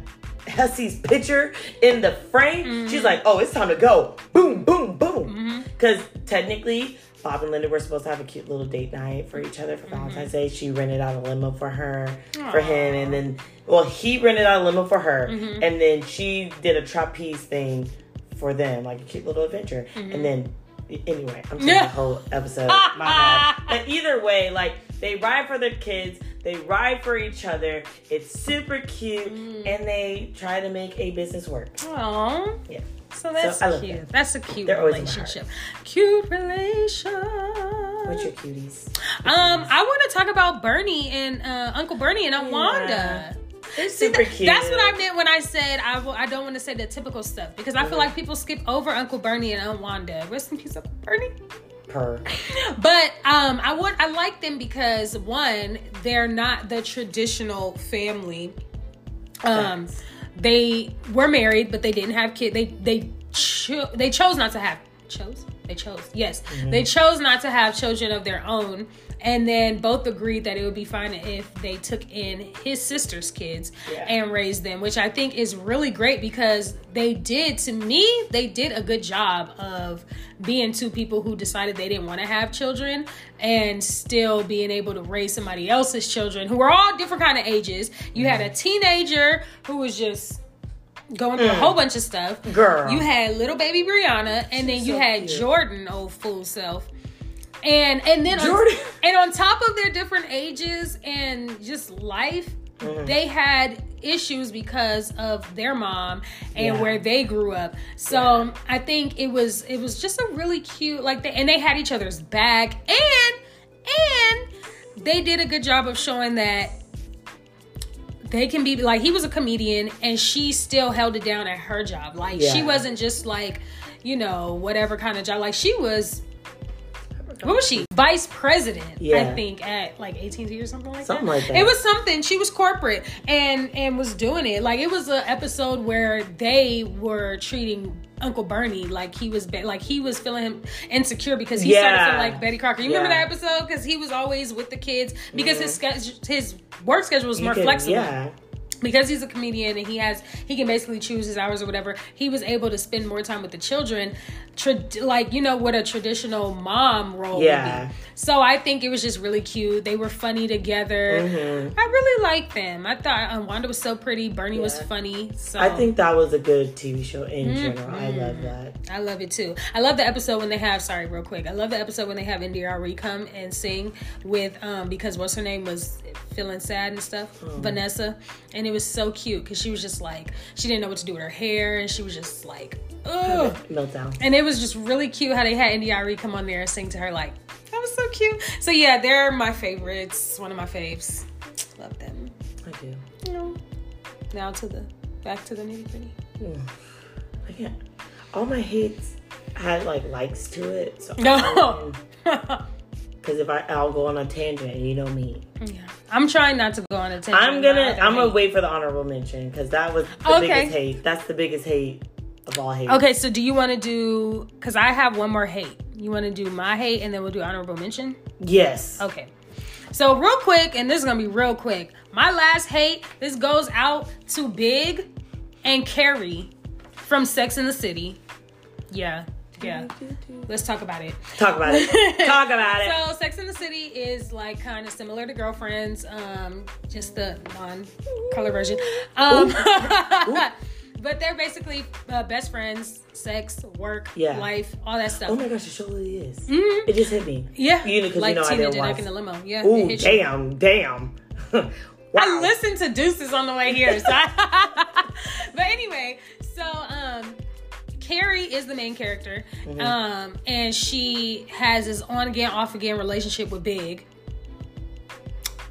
Hessie's picture in the frame. Mm-hmm. She's like, oh, it's time to go. Boom boom boom. Mm-hmm. Because technically. Bob and Linda were supposed to have a cute little date night for each other for mm-hmm. Valentine's Day. She rented out a limo for her, for him, and then, well, he rented out a limo for her, mm-hmm. and then she did a trapeze thing for them, like a cute little adventure. And then, anyway, I'm taking the whole episode. My bad. But either way, like they ride for their kids, they ride for each other. It's super cute, and they try to make a business work. Aww. Yeah. So that's love cute. That's a cute They're always in my relationship. Cute relation. What's your cuties? Um, I want to talk about Bernie and uh, Uncle Bernie and Aunt Yeah. Wanda. It's super that- cute. That's what I meant when I said I w- I don't want to say the typical stuff because I feel like people skip over Uncle Bernie and Aunt Wanda. Rest in peace, Uncle Bernie. Per. But um, I would I like them because one, they're not the traditional family. Um, Facts. they were married, but they didn't have kids. They they cho- they chose not to have chose they chose yes they chose not to have children of their own and then both agreed that it would be fine if they took in his sister's kids Yeah. and raised them which i think is really great because they did to me they did a good job of being two people who decided they didn't want to have children and still being able to raise somebody else's children who were all different kind of ages you had a teenager who was just going through a mm. whole bunch of stuff Girl. you had little baby Brianna, and then you so had cute. Jordan, old fool self. And and then. On, and on top of their different ages and just life, Mm-hmm. they had issues because of their mom and Yeah. where they grew up. So Yeah. I think it was it was just a really cute like they, and they had each other's back and and they did a good job of showing that they can be like he was a comedian and she still held it down at her job. Like she wasn't just like, you know, whatever kind of job. Like she was what was she? Vice president, I think, at like AT&T or something like Something that. like that. It was something. She was corporate and and was doing it. Like it was an episode where they were treating Uncle Bernie like he was be- like he was feeling him insecure because he started Yeah. feeling like Betty Crocker. You remember that episode because he was always with the kids because his mm-hmm. schedule, his work schedule was You more can- flexible Yeah. Because he's a comedian and he has he can basically choose his hours or whatever he was able to spend more time with the children tra- like you know what a traditional mom role Yeah. would be so i think it was just really cute they were funny together Mhm. i really liked them i thought um, wanda was so pretty bernie was funny so I think that was a good TV show in Mm-hmm. general. I love that. I love it too. I love the episode when they have sorry, real quick. I love the episode when they have NDRE come and sing with um because what's her name was feeling sad and stuff, Mm. Vanessa, and it was so cute because she was just like she didn't know what to do with her hair and she was just like oh, Meltdown. and it was just really cute how they had NDRE come on there and sing to her like that was so cute. So yeah, they're my favorites. One of my faves. Love them. I do. You know. Now to the back to the nitty gritty. I can't. All my hates had like likes to it. So No. Because if I, I'll go on a tangent, you know me. Yeah, I'm trying not to go on a tangent. I'm gonna. I'm gonna wait for the honorable mention because that was the Okay. biggest hate. That's the biggest hate of all hate. Okay, so do you want to do? Because I have one more hate. You want to do my hate, and then we'll do honorable mention. Yes. Okay. So real quick, and this is gonna be real quick. My last hate. This goes out to Big and Carrie from Sex in the City. Yeah, yeah. Let's talk about it. Talk about it. Talk about it. So Sex in the City is like kind of similar to Girlfriends, um, just the non-color version. Um, but they're basically uh, best friends, sex, work, Yeah. life, all that stuff. oh my gosh, it surely is. Mhm. It just hit me. Yeah, You know, 'cause you like know Tina didn't in the limo. Yeah, Ooh, hit you. damn, damn. wow. I listened to Deuces on the way here. So I- but anyway, so um Carrie is the main character. Mm-hmm. Um and she has this on again, off again relationship with Big.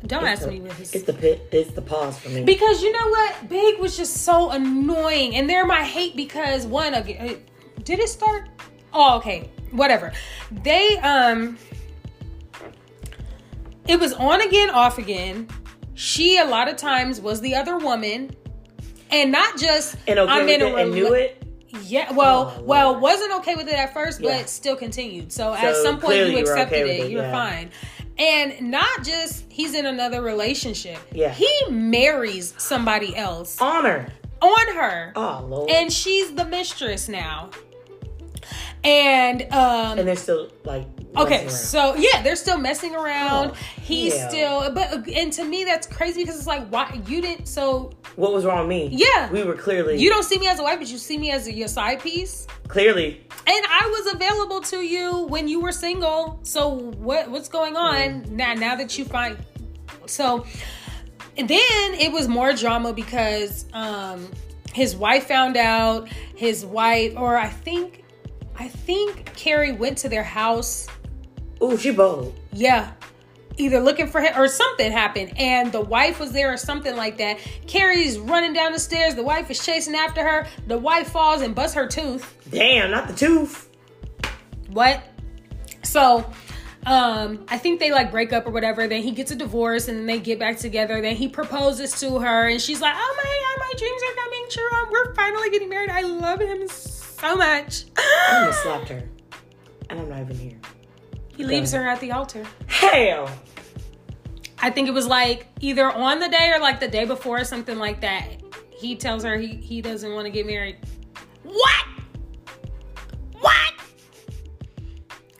Don't It's ask the- me what his It's the pit. It's the pause for me. because you know what? Big was just so annoying. And they're my hate because one again uh, did it start? Oh, okay. Whatever. They um it was on again, off again. She a lot of times was the other woman. And not just and okay I'm in a and knew it. Yeah, well, Oh, well, wasn't okay with it at first, Yeah. but still continued. So, at some point you you accepted okay it. it, You're yeah. fine. And not just he's in another relationship. Yeah. He marries somebody else Honor. on her. Oh lord. And she's the mistress now. And um and they're still like. Okay, so yeah, they're still messing around. Oh, He's hell. still, but and to me that's crazy because it's like, why you didn't? So what was wrong with me? Yeah. we were clearly. you don't see me as a wife, but you see me as a, your side piece. clearly. And I was available to you when you were single. So what what's going on now? Now that you find so, and then it was more drama because um his wife found out. His wife, or I think, I think Carrie went to their house. Ooh, she bold. Yeah. Either looking for him or something happened, and the wife was there or something like that. Carrie's running down the stairs. The wife is chasing after her. The wife falls and busts her tooth. Damn, not the tooth. What? So, um, I think they like break up or whatever. Then he gets a divorce, and then they get back together. Then he proposes to her, and she's like, "Oh my, my dreams are coming true. We're finally getting married. I love him so much." I almost slapped her. and I'm not even here. He leaves her at the altar. Hell. I think it was like either on the day or like the day before or something like that. He tells her he, he doesn't want to get married. What?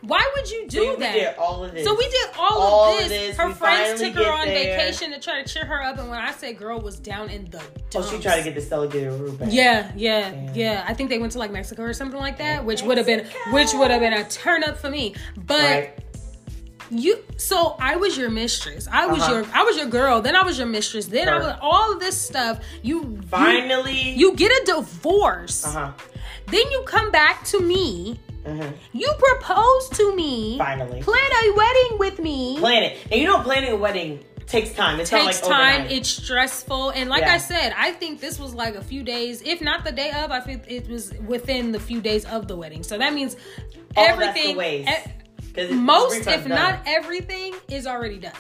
Why would you do we that? did all of this. So we did all, All of of this. this. Her We friends took her on there. vacation to try to cheer her up, and when I say girl was down in the dumps. Oh, she tried to get the Gilroy back. Yeah, yeah, Damn. yeah. I think they went to like Mexico or something like that, which would have been which would have been a turn up for me. But Right. you so I was your mistress. I was Uh-huh. your I was your girl. Then I was your mistress. Then I was all of this stuff. You Finally. you, you get a divorce. Uh huh. Then you come back to me. Hmm You propose to me. Finally. Plan a wedding with me. Plan it. And you know, planning a wedding takes time. It's takes not like time. overnight. It's stressful, and like Yeah. I said, I think this was like a few days, if not the day of. I think it was within the few days of the wedding. So that means that's everything. e- most, if done. not everything, is already done.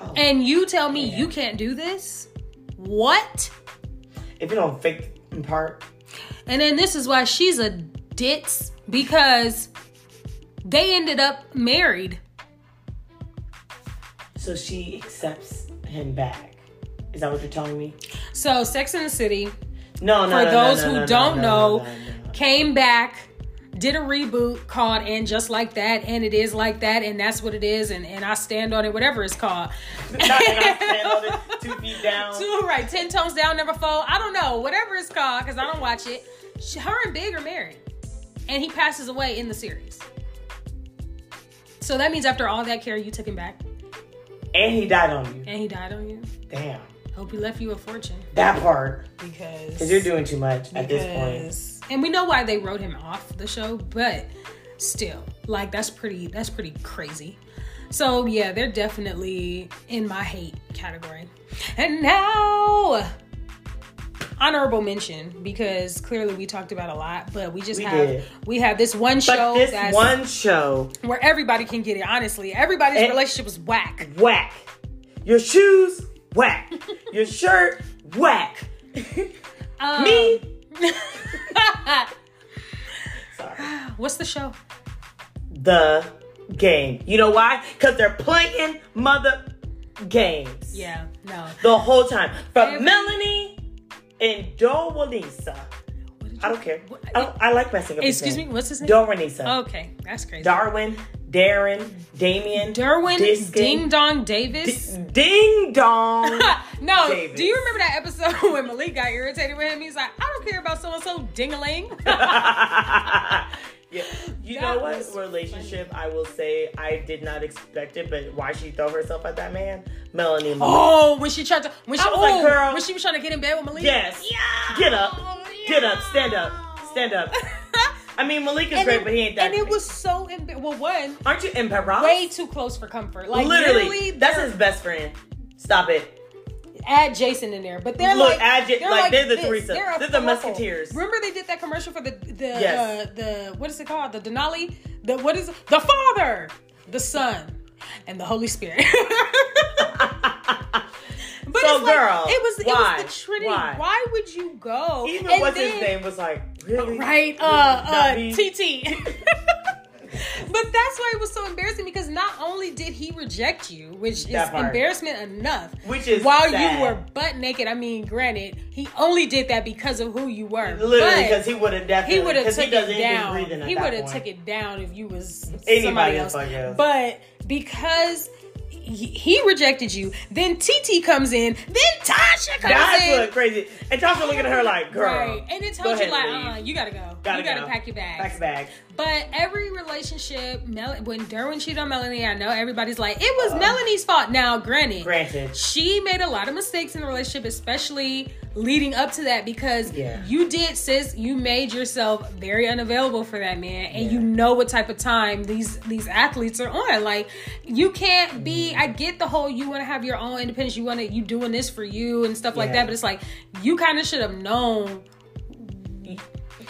Oh. And you tell me Yeah. you can't do this? What? if you don't fake in part, And then this is why she's a ditz because they ended up married. so she accepts him back. Is that what you're telling me? So Sex in the City No, no. For no, those no, no, who don't no, know, no, no, no. came back did a reboot called and just like that and it is like that and that's what it is and, and i stand on it whatever it's called Not that I stand on it, two feet down. Two, right 10 tones down never fall i don't know whatever it's called because i don't watch it She- her and big are married and he passes away in the series so that means after all that care you took him back And he died on you. and he died on you Damn. hope he left you a fortune That part. because Because you're doing too much at this point. And we know why they wrote him off the show, but still, like that's pretty that's pretty crazy. So yeah, they're definitely in my hate category. And now honorable mention because clearly we talked about a lot, but we just We have did. we have this one But show this one show, where everybody can get it. Honestly, everybody's And- relationship was whack. whack. Your shoes, whack. Your shirt, whack. Um, Me? Sorry. What's the show? The game. You know why? Because they're playing mother games. Yeah, no. The whole time. From Every- Melanie and Doranisa. What I don't care. what- I, don't- I like messing up Excuse me, what's his name? Doranisa. Okay, that's crazy. Darwin, Darren, Damien, Derwin Diskin, Ding Dong Davis. D- Ding Dong. no, Davis. do you remember that episode when Malik got irritated with him? He's like, I don't care about so and so dingaling. yeah. You That know what relationship I will say I did not expect it, but why she throw herself at that man? Melanie oh, when she tried to, when she, I was like, oh, girl. when she was trying to get in bed with Malik. Yes. Yeah. Get up. Get up. Stand up. Stand up. I mean, Malik is and great, it, but he ain't that. And it was so embar- well, one Aren't you embarrassed? way too close for comfort. Like literally, literally, that's his best friend. Stop it. Add Jason in there, but they're Look, like, add Ja- they're like, they're the this. threesome. They're, They're the. Musketeers. Remember they did that commercial for the the Yes. uh, the what is it called? The Denali. The what is it? the Father, the Son, and the Holy Spirit. But So, it's like, girl, it was why? it was the Trinity. Why? Why, would you go? Even And what's then- his name was like, really? Right, uh, uh. TT. but that's why it was so embarrassing because not only did he reject you, which is part. embarrassment enough, Which is while sad. you were butt naked. I mean, granted, he only did that because of who you were. Literally, because he would have definitely he would have took he it down. He would have took it down if you was Anybody somebody else. else. But because he, rejected you, then TT comes in, then Tasha comes That's in. what crazy. And Tasha looking at her like, girl. Right. And tells you like, uh, you gotta go. Gotta you gotta go. pack your bags. Pack your bag. But every relationship, Mel- when Derwin cheated on Melanie, I know everybody's like, it was Uh, Melanie's fault. Now, granted, Granted. she made a lot of mistakes in the relationship, especially leading up to that, because Yeah. you did, sis. You made yourself very unavailable for that man, and Yeah. you know what type of time these these athletes are on. Like, you can't be. I get the whole you want to have your own independence. You want to you doing this for you and stuff like Yeah. that. But it's like you kind of should have known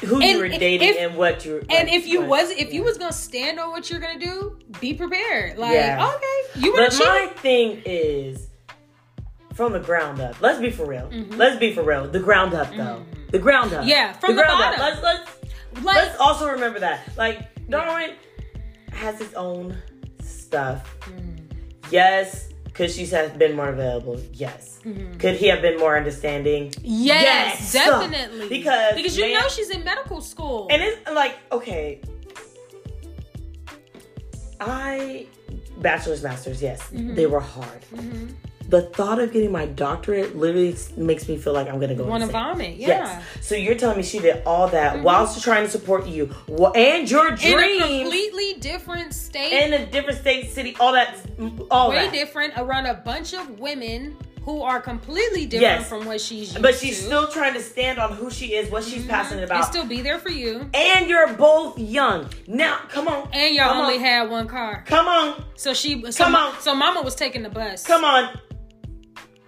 Who And you were dating if- and what you and if you what- was if you was gonna stand on what you're gonna do, be prepared. Like, Yeah. okay, you wanna But my thing is from the ground up. Let's be for real. Let's be for real. The ground up though. The ground up. Mm-hmm. Yeah, from the ground bottom. up. Let's let's like, let's also remember that. Like Derwin, has his own stuff. Mm-hmm. Yes, could she have been more available? Yes. Could he have been more understanding? Mm-hmm. Yes, Yes. definitely. Because, because you man- know she's in medical school. And it's like, okay, I bachelor's, masters, yes, Mm-hmm. they were hard. The thought of getting my doctorate literally makes me feel like I'm gonna go. Want to vomit? Yeah. Mm-hmm. Yes. So you're telling me she did all that whilst trying to support you and your dream In a completely different state, in a different state, city, all that, all way that. different, around a bunch of women who are completely different Yes. from what she's used But she's to. still trying to stand on who she is, what she's passionate about. and still be there for you. and you're both young. Now, come on. And y'all Come only on. had one car. Come on. So she so, Come on. so mama was taking the bus. Come on.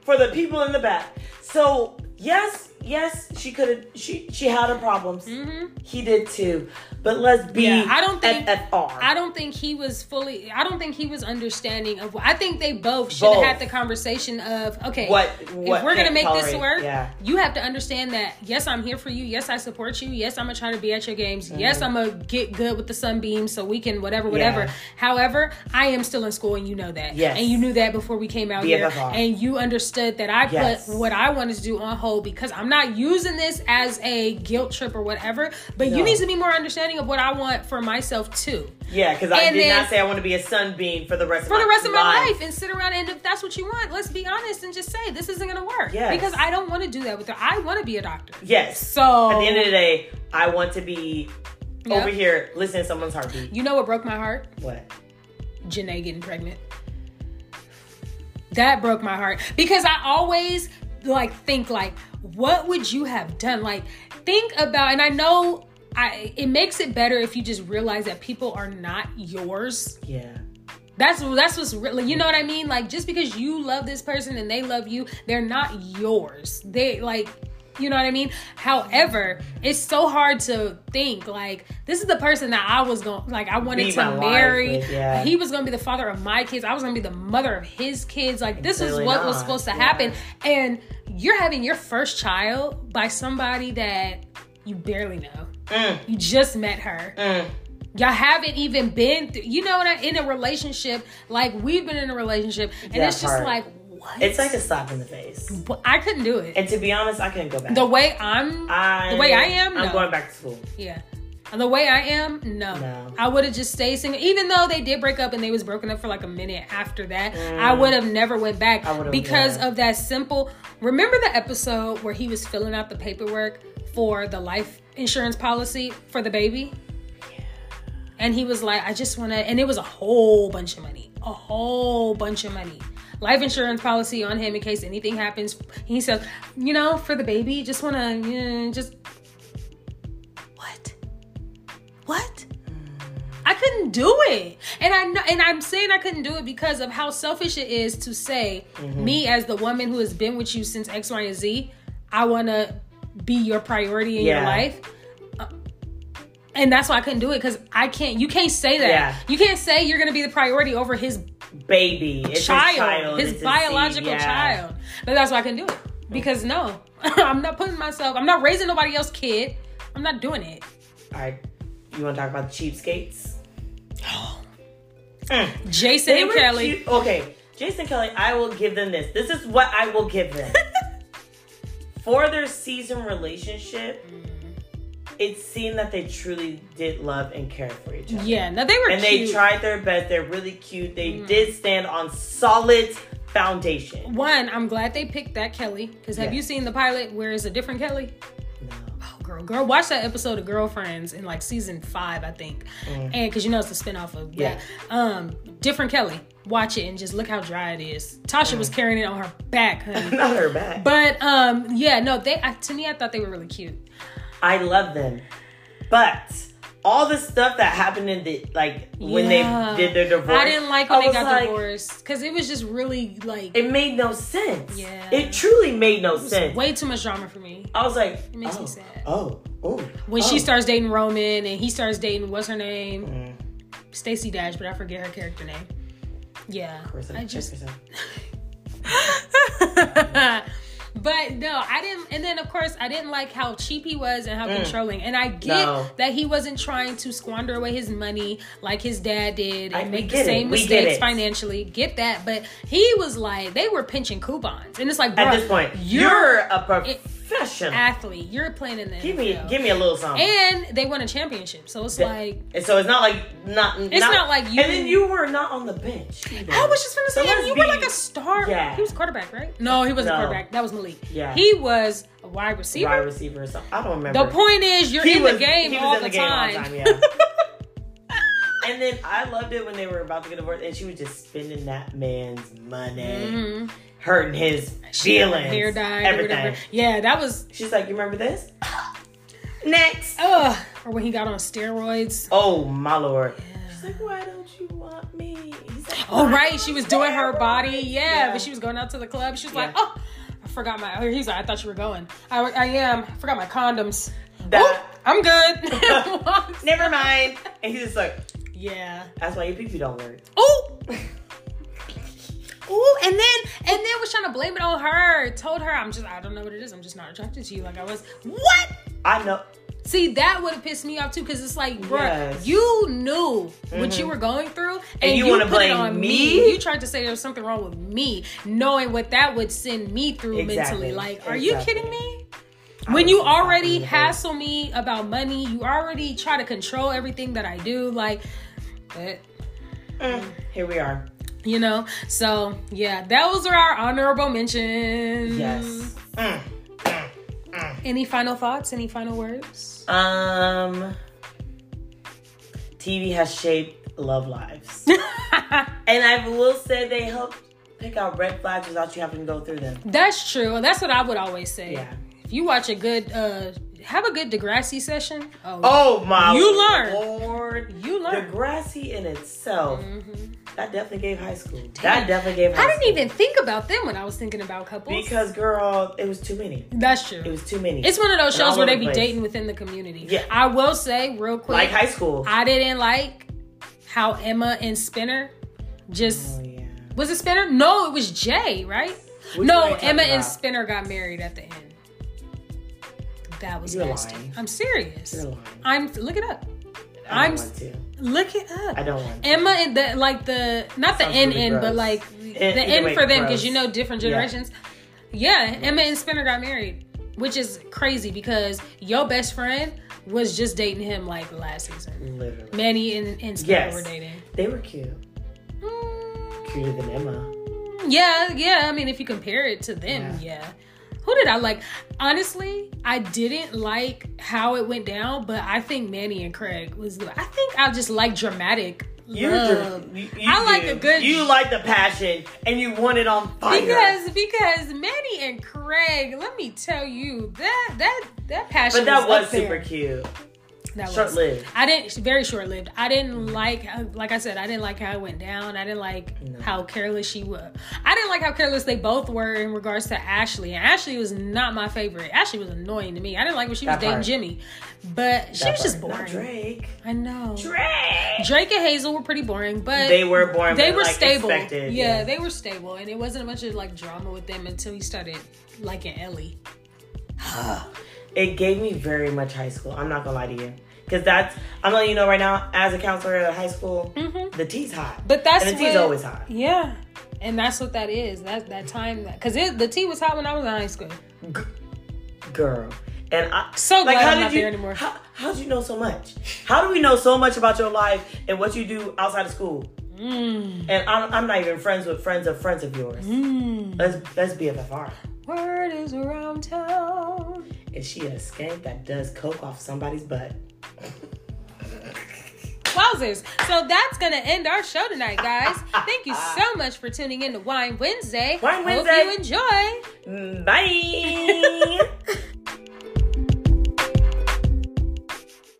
For the people in the back. So, yes, yes, she could have she she had her problems. Mm-hmm. He did too. But let's be Mm-hmm. Yeah, I don't think- FFR. I don't think he was fully. I don't think he was understanding of. I think they both should have had the conversation of okay. What- if we're gonna make this work? yeah. You have to understand that. Yes, I'm here for you. Yes, I support you. Yes, I'm gonna try to be at your games. Yes, I'm gonna get good with the sunbeams so we can whatever, whatever. Mm-hmm. Yeah. However, I am still in school, and you know that. Yes. And you knew that before we came out here, and you understood that I Yes. put what I wanted to do on hold because I'm not using this as a guilt trip or whatever. But No. you need to be more understanding of what I want for myself too yeah, because I did then- not say I want to be a sunbeam for the rest of for my the rest of my life and sit around and if that's what you want let's be honest and just say this isn't gonna work Yes. because i don't want to do that with her i want to be a doctor Yes. so At the end of the day, I want to be Yep. over here listening to someone's heartbeat. you know what broke my heart What? Janae getting pregnant that broke my heart because i always like think like what would you have done like think about and i know I, it makes it better if you just realize that people are not yours Yeah. That's that's what's really you know what I mean. Like just because you love this person and they love you, they're not yours. They like you know what I mean. However, it's so hard to think like this is the person that I was going like I wanted Be to marry. with, yeah. He was going to be the father of my kids. I was going to be the mother of his kids. Like this is Clearly what was supposed to yeah. happen. And you're having your first child by somebody that you barely know. Mm, You just met her mm. y'all haven't even been through, you know what I- in a relationship like we've been in a relationship and That it's just part. like what It's like a slap in the face. But i couldn't do it And to be honest, I couldn't go back. the way i'm I, the way I am, I'm no. going back to school. yeah and the way i am no, No. i would have just stayed single even though they did break up and they was broken up for like a minute after that i would have never went back Mm. Because yeah. of that simple remember the episode where he was filling out the paperwork for the life insurance policy for the baby and he was like, I just want to, and it was a whole bunch of money, a whole bunch of money. Life insurance policy on him in case anything happens. He said, you know, for the baby, just want to, yeah, just. What? I couldn't do it, and I know, and I'm saying I couldn't do it because of how selfish it is to say, mm-hmm. me as the woman who has been with you since X, Y, and Z, I want to be your priority in your Yeah. life uh, and that's why I couldn't do it because I can't. You can't say that. Yeah. You can't say you're gonna be the priority over his Baby. It's child, his child. his biological yeah. child. But that's why I couldn't do it because no, I'm not putting myself. I'm not raising nobody else's kid. I'm not doing it. Right. You want to talk about the cheapskates? Mm. Jason They and Kelly. Okay, Jason Kelly, I will give them this. This is what I will give them. For their season relationship, it seemed that they truly did love and care for each other. Yeah, no, they were And cute. they tried their best. They're really cute. They did stand on solid foundation. One, I'm glad they picked that Kelly because have Yeah. you seen the pilot where it's a different Kelly? Girl, girl, watch that episode of Girlfriends in like season five, I think, and because you know it's a spinoff of Mm. Yeah. Um, different Kelly. Watch it and just look how dry it is. Tasha Mm. was carrying it on her back, honey. Not her back. but um, yeah, no, they I, to me, I thought they were really cute. I love them. But all the stuff that happened in the like when Yeah. they did their divorce. I didn't like when I they got like, divorced because it was just really like It made no sense. Yeah. It truly made no sense. way too much drama for me. I was like, it makes oh, me sad. Oh, oh. When oh. she starts dating Roman and he starts dating what's her name, Mm, Stacey Dash, but I forget her character name. Yeah, Carissa, I just. but no, I didn't. And then of course, I didn't like how cheap he was and how Mm. controlling. And I get No. that he wasn't trying to squander away his money like his dad did I- and we make the it. same get mistakes financially. Get that, but he was like they were pinching coupons, and it's like, At this point, you're, you're, a professional. athlete. You're playing in the give me, NFL. give me a little something. and they won a championship, so it's Yeah. like And so it's not like not. It's not like you- And then you were not on the bench. Either. I was just gonna say, let's you be- were like a star. Yeah. He was quarterback, right? No, he wasn't No. quarterback. That was Malik. Yeah. He was a wide receiver. wide receiver something. I don't remember. The point is, you're He in was- the game all the, the game all time. the time, yeah. And then I loved it when they were about to get divorced, and she was just spending that man's money, Mhm. hurting his She had her feelings, hair dye, everything. Yeah, that was. She's like, "You remember this?" Next. Ugh. Or when he got on steroids. Oh my lord. She's like, "Why don't you want me?" He's like, Oh right, she was doing her body. me?" Yeah, but she was going out to the club. She was like, oh, I forgot my. He's like, I thought you were going. I, I am. I forgot my condoms. That- Oh, I'm good. Never mind. And he's just like, Yeah. "That's why your pee don't work." Oh. Ooh, and then and then was trying to blame it on her. Told her I'm just I don't know what it is. I'm just not attracted to you like I was. What? I know. See, that would have pissed me off too, because it's like, bruh, Yes. you knew what you mm-hmm. were going through, and, you you, wanna put it blame on me? You tried to say there was something wrong with me, knowing what that would send me through Exactly. mentally. Like, are you kidding me? I When you already hassle me about money, you already try to control everything that I do, like, but Mm, here we are. you know. So yeah, that was our honorable mentions. Yes. Mm. Any final thoughts? Any final words? Um, TV has shaped love lives, and I will say they help pick out red flags without you having to go through them. That's true. That's what I would always say. Yeah. If you watch a good, uh, have a good Degrassi session. Oh, Oh my! You learn. Lord, you learn. Degrassi in itself Mhm. that definitely gave high school. That definitely gave. High I didn't school. even think about them when I was thinking about couples. because girl, it was too many. That's true. It was too many. it's one of those And shows where they the be place. dating within the community. Yeah. I will say real quick, like high school. I didn't like how Emma and Spinner just oh yeah. was it Spinner? No, it was Jay, right? Which no, are you talking Emma and? Spinner got married at the end. That was You're nasty. lying. I'm serious. You're lying. I'm look it up. I I'm don't want to. look it up. I don't want. To. Emma and the like the not the N really N but like E- the N for them because you know different generations. Yeah, Emma and Spinner got married, which is crazy because your best friend was just dating him like last season. Literally, Manny and, and Spinner Yes. were dating. they were cute. Mm, Cuter than Emma. yeah, yeah. I mean, if you compare it to them, yeah. Who did I like? Honestly, I didn't like how it went down, but I think Manny and Craig was. I think I just like dramatic love. dr- you, I like do. a good- You like the passion, and you want it on fire. Because because Manny and Craig, let me tell you that that that passion. but that was there. super cute. That was- Short lived. I didn't very short lived. I didn't like like I said I didn't like how it went down. I didn't like No. how careless she was. I didn't like how careless they both were in regards to Ashley. And Ashley was not my favorite. Ashley was annoying to me. I didn't like when she was That dating. Jimmy, but she That was just part. Not boring. Drake. I know. Drake. Drake and Hazel were pretty boring, but They were boring. they but, were like, stable. expected, yeah, they were stable, and it wasn't a bunch of like drama with them until he started liking Ellie. it gave me very much high school. I'm not gonna lie to you, because that's I'm letting you know right now. As a counselor at a high school, hmm the tea's hot, But that's and the tea's what- always hot. Yeah, and that's what that is. That that time because the tea was hot when I was in high school. G- girl. And I So like glad how I'm did not you there anymore. How how'd you know so much? How do we know so much about your life and what you do outside of school? Mm. And I'm, I'm not even friends with friends of friends of yours. Mm. Let's let's BFFR. Word is around town. Is she a skank that does coke off somebody's butt? Wowzers. So that's going to end our show tonight, guys. Thank you so much for tuning in to Wine Wednesday. Wine Wednesday. Hope you enjoy. Mm, bye.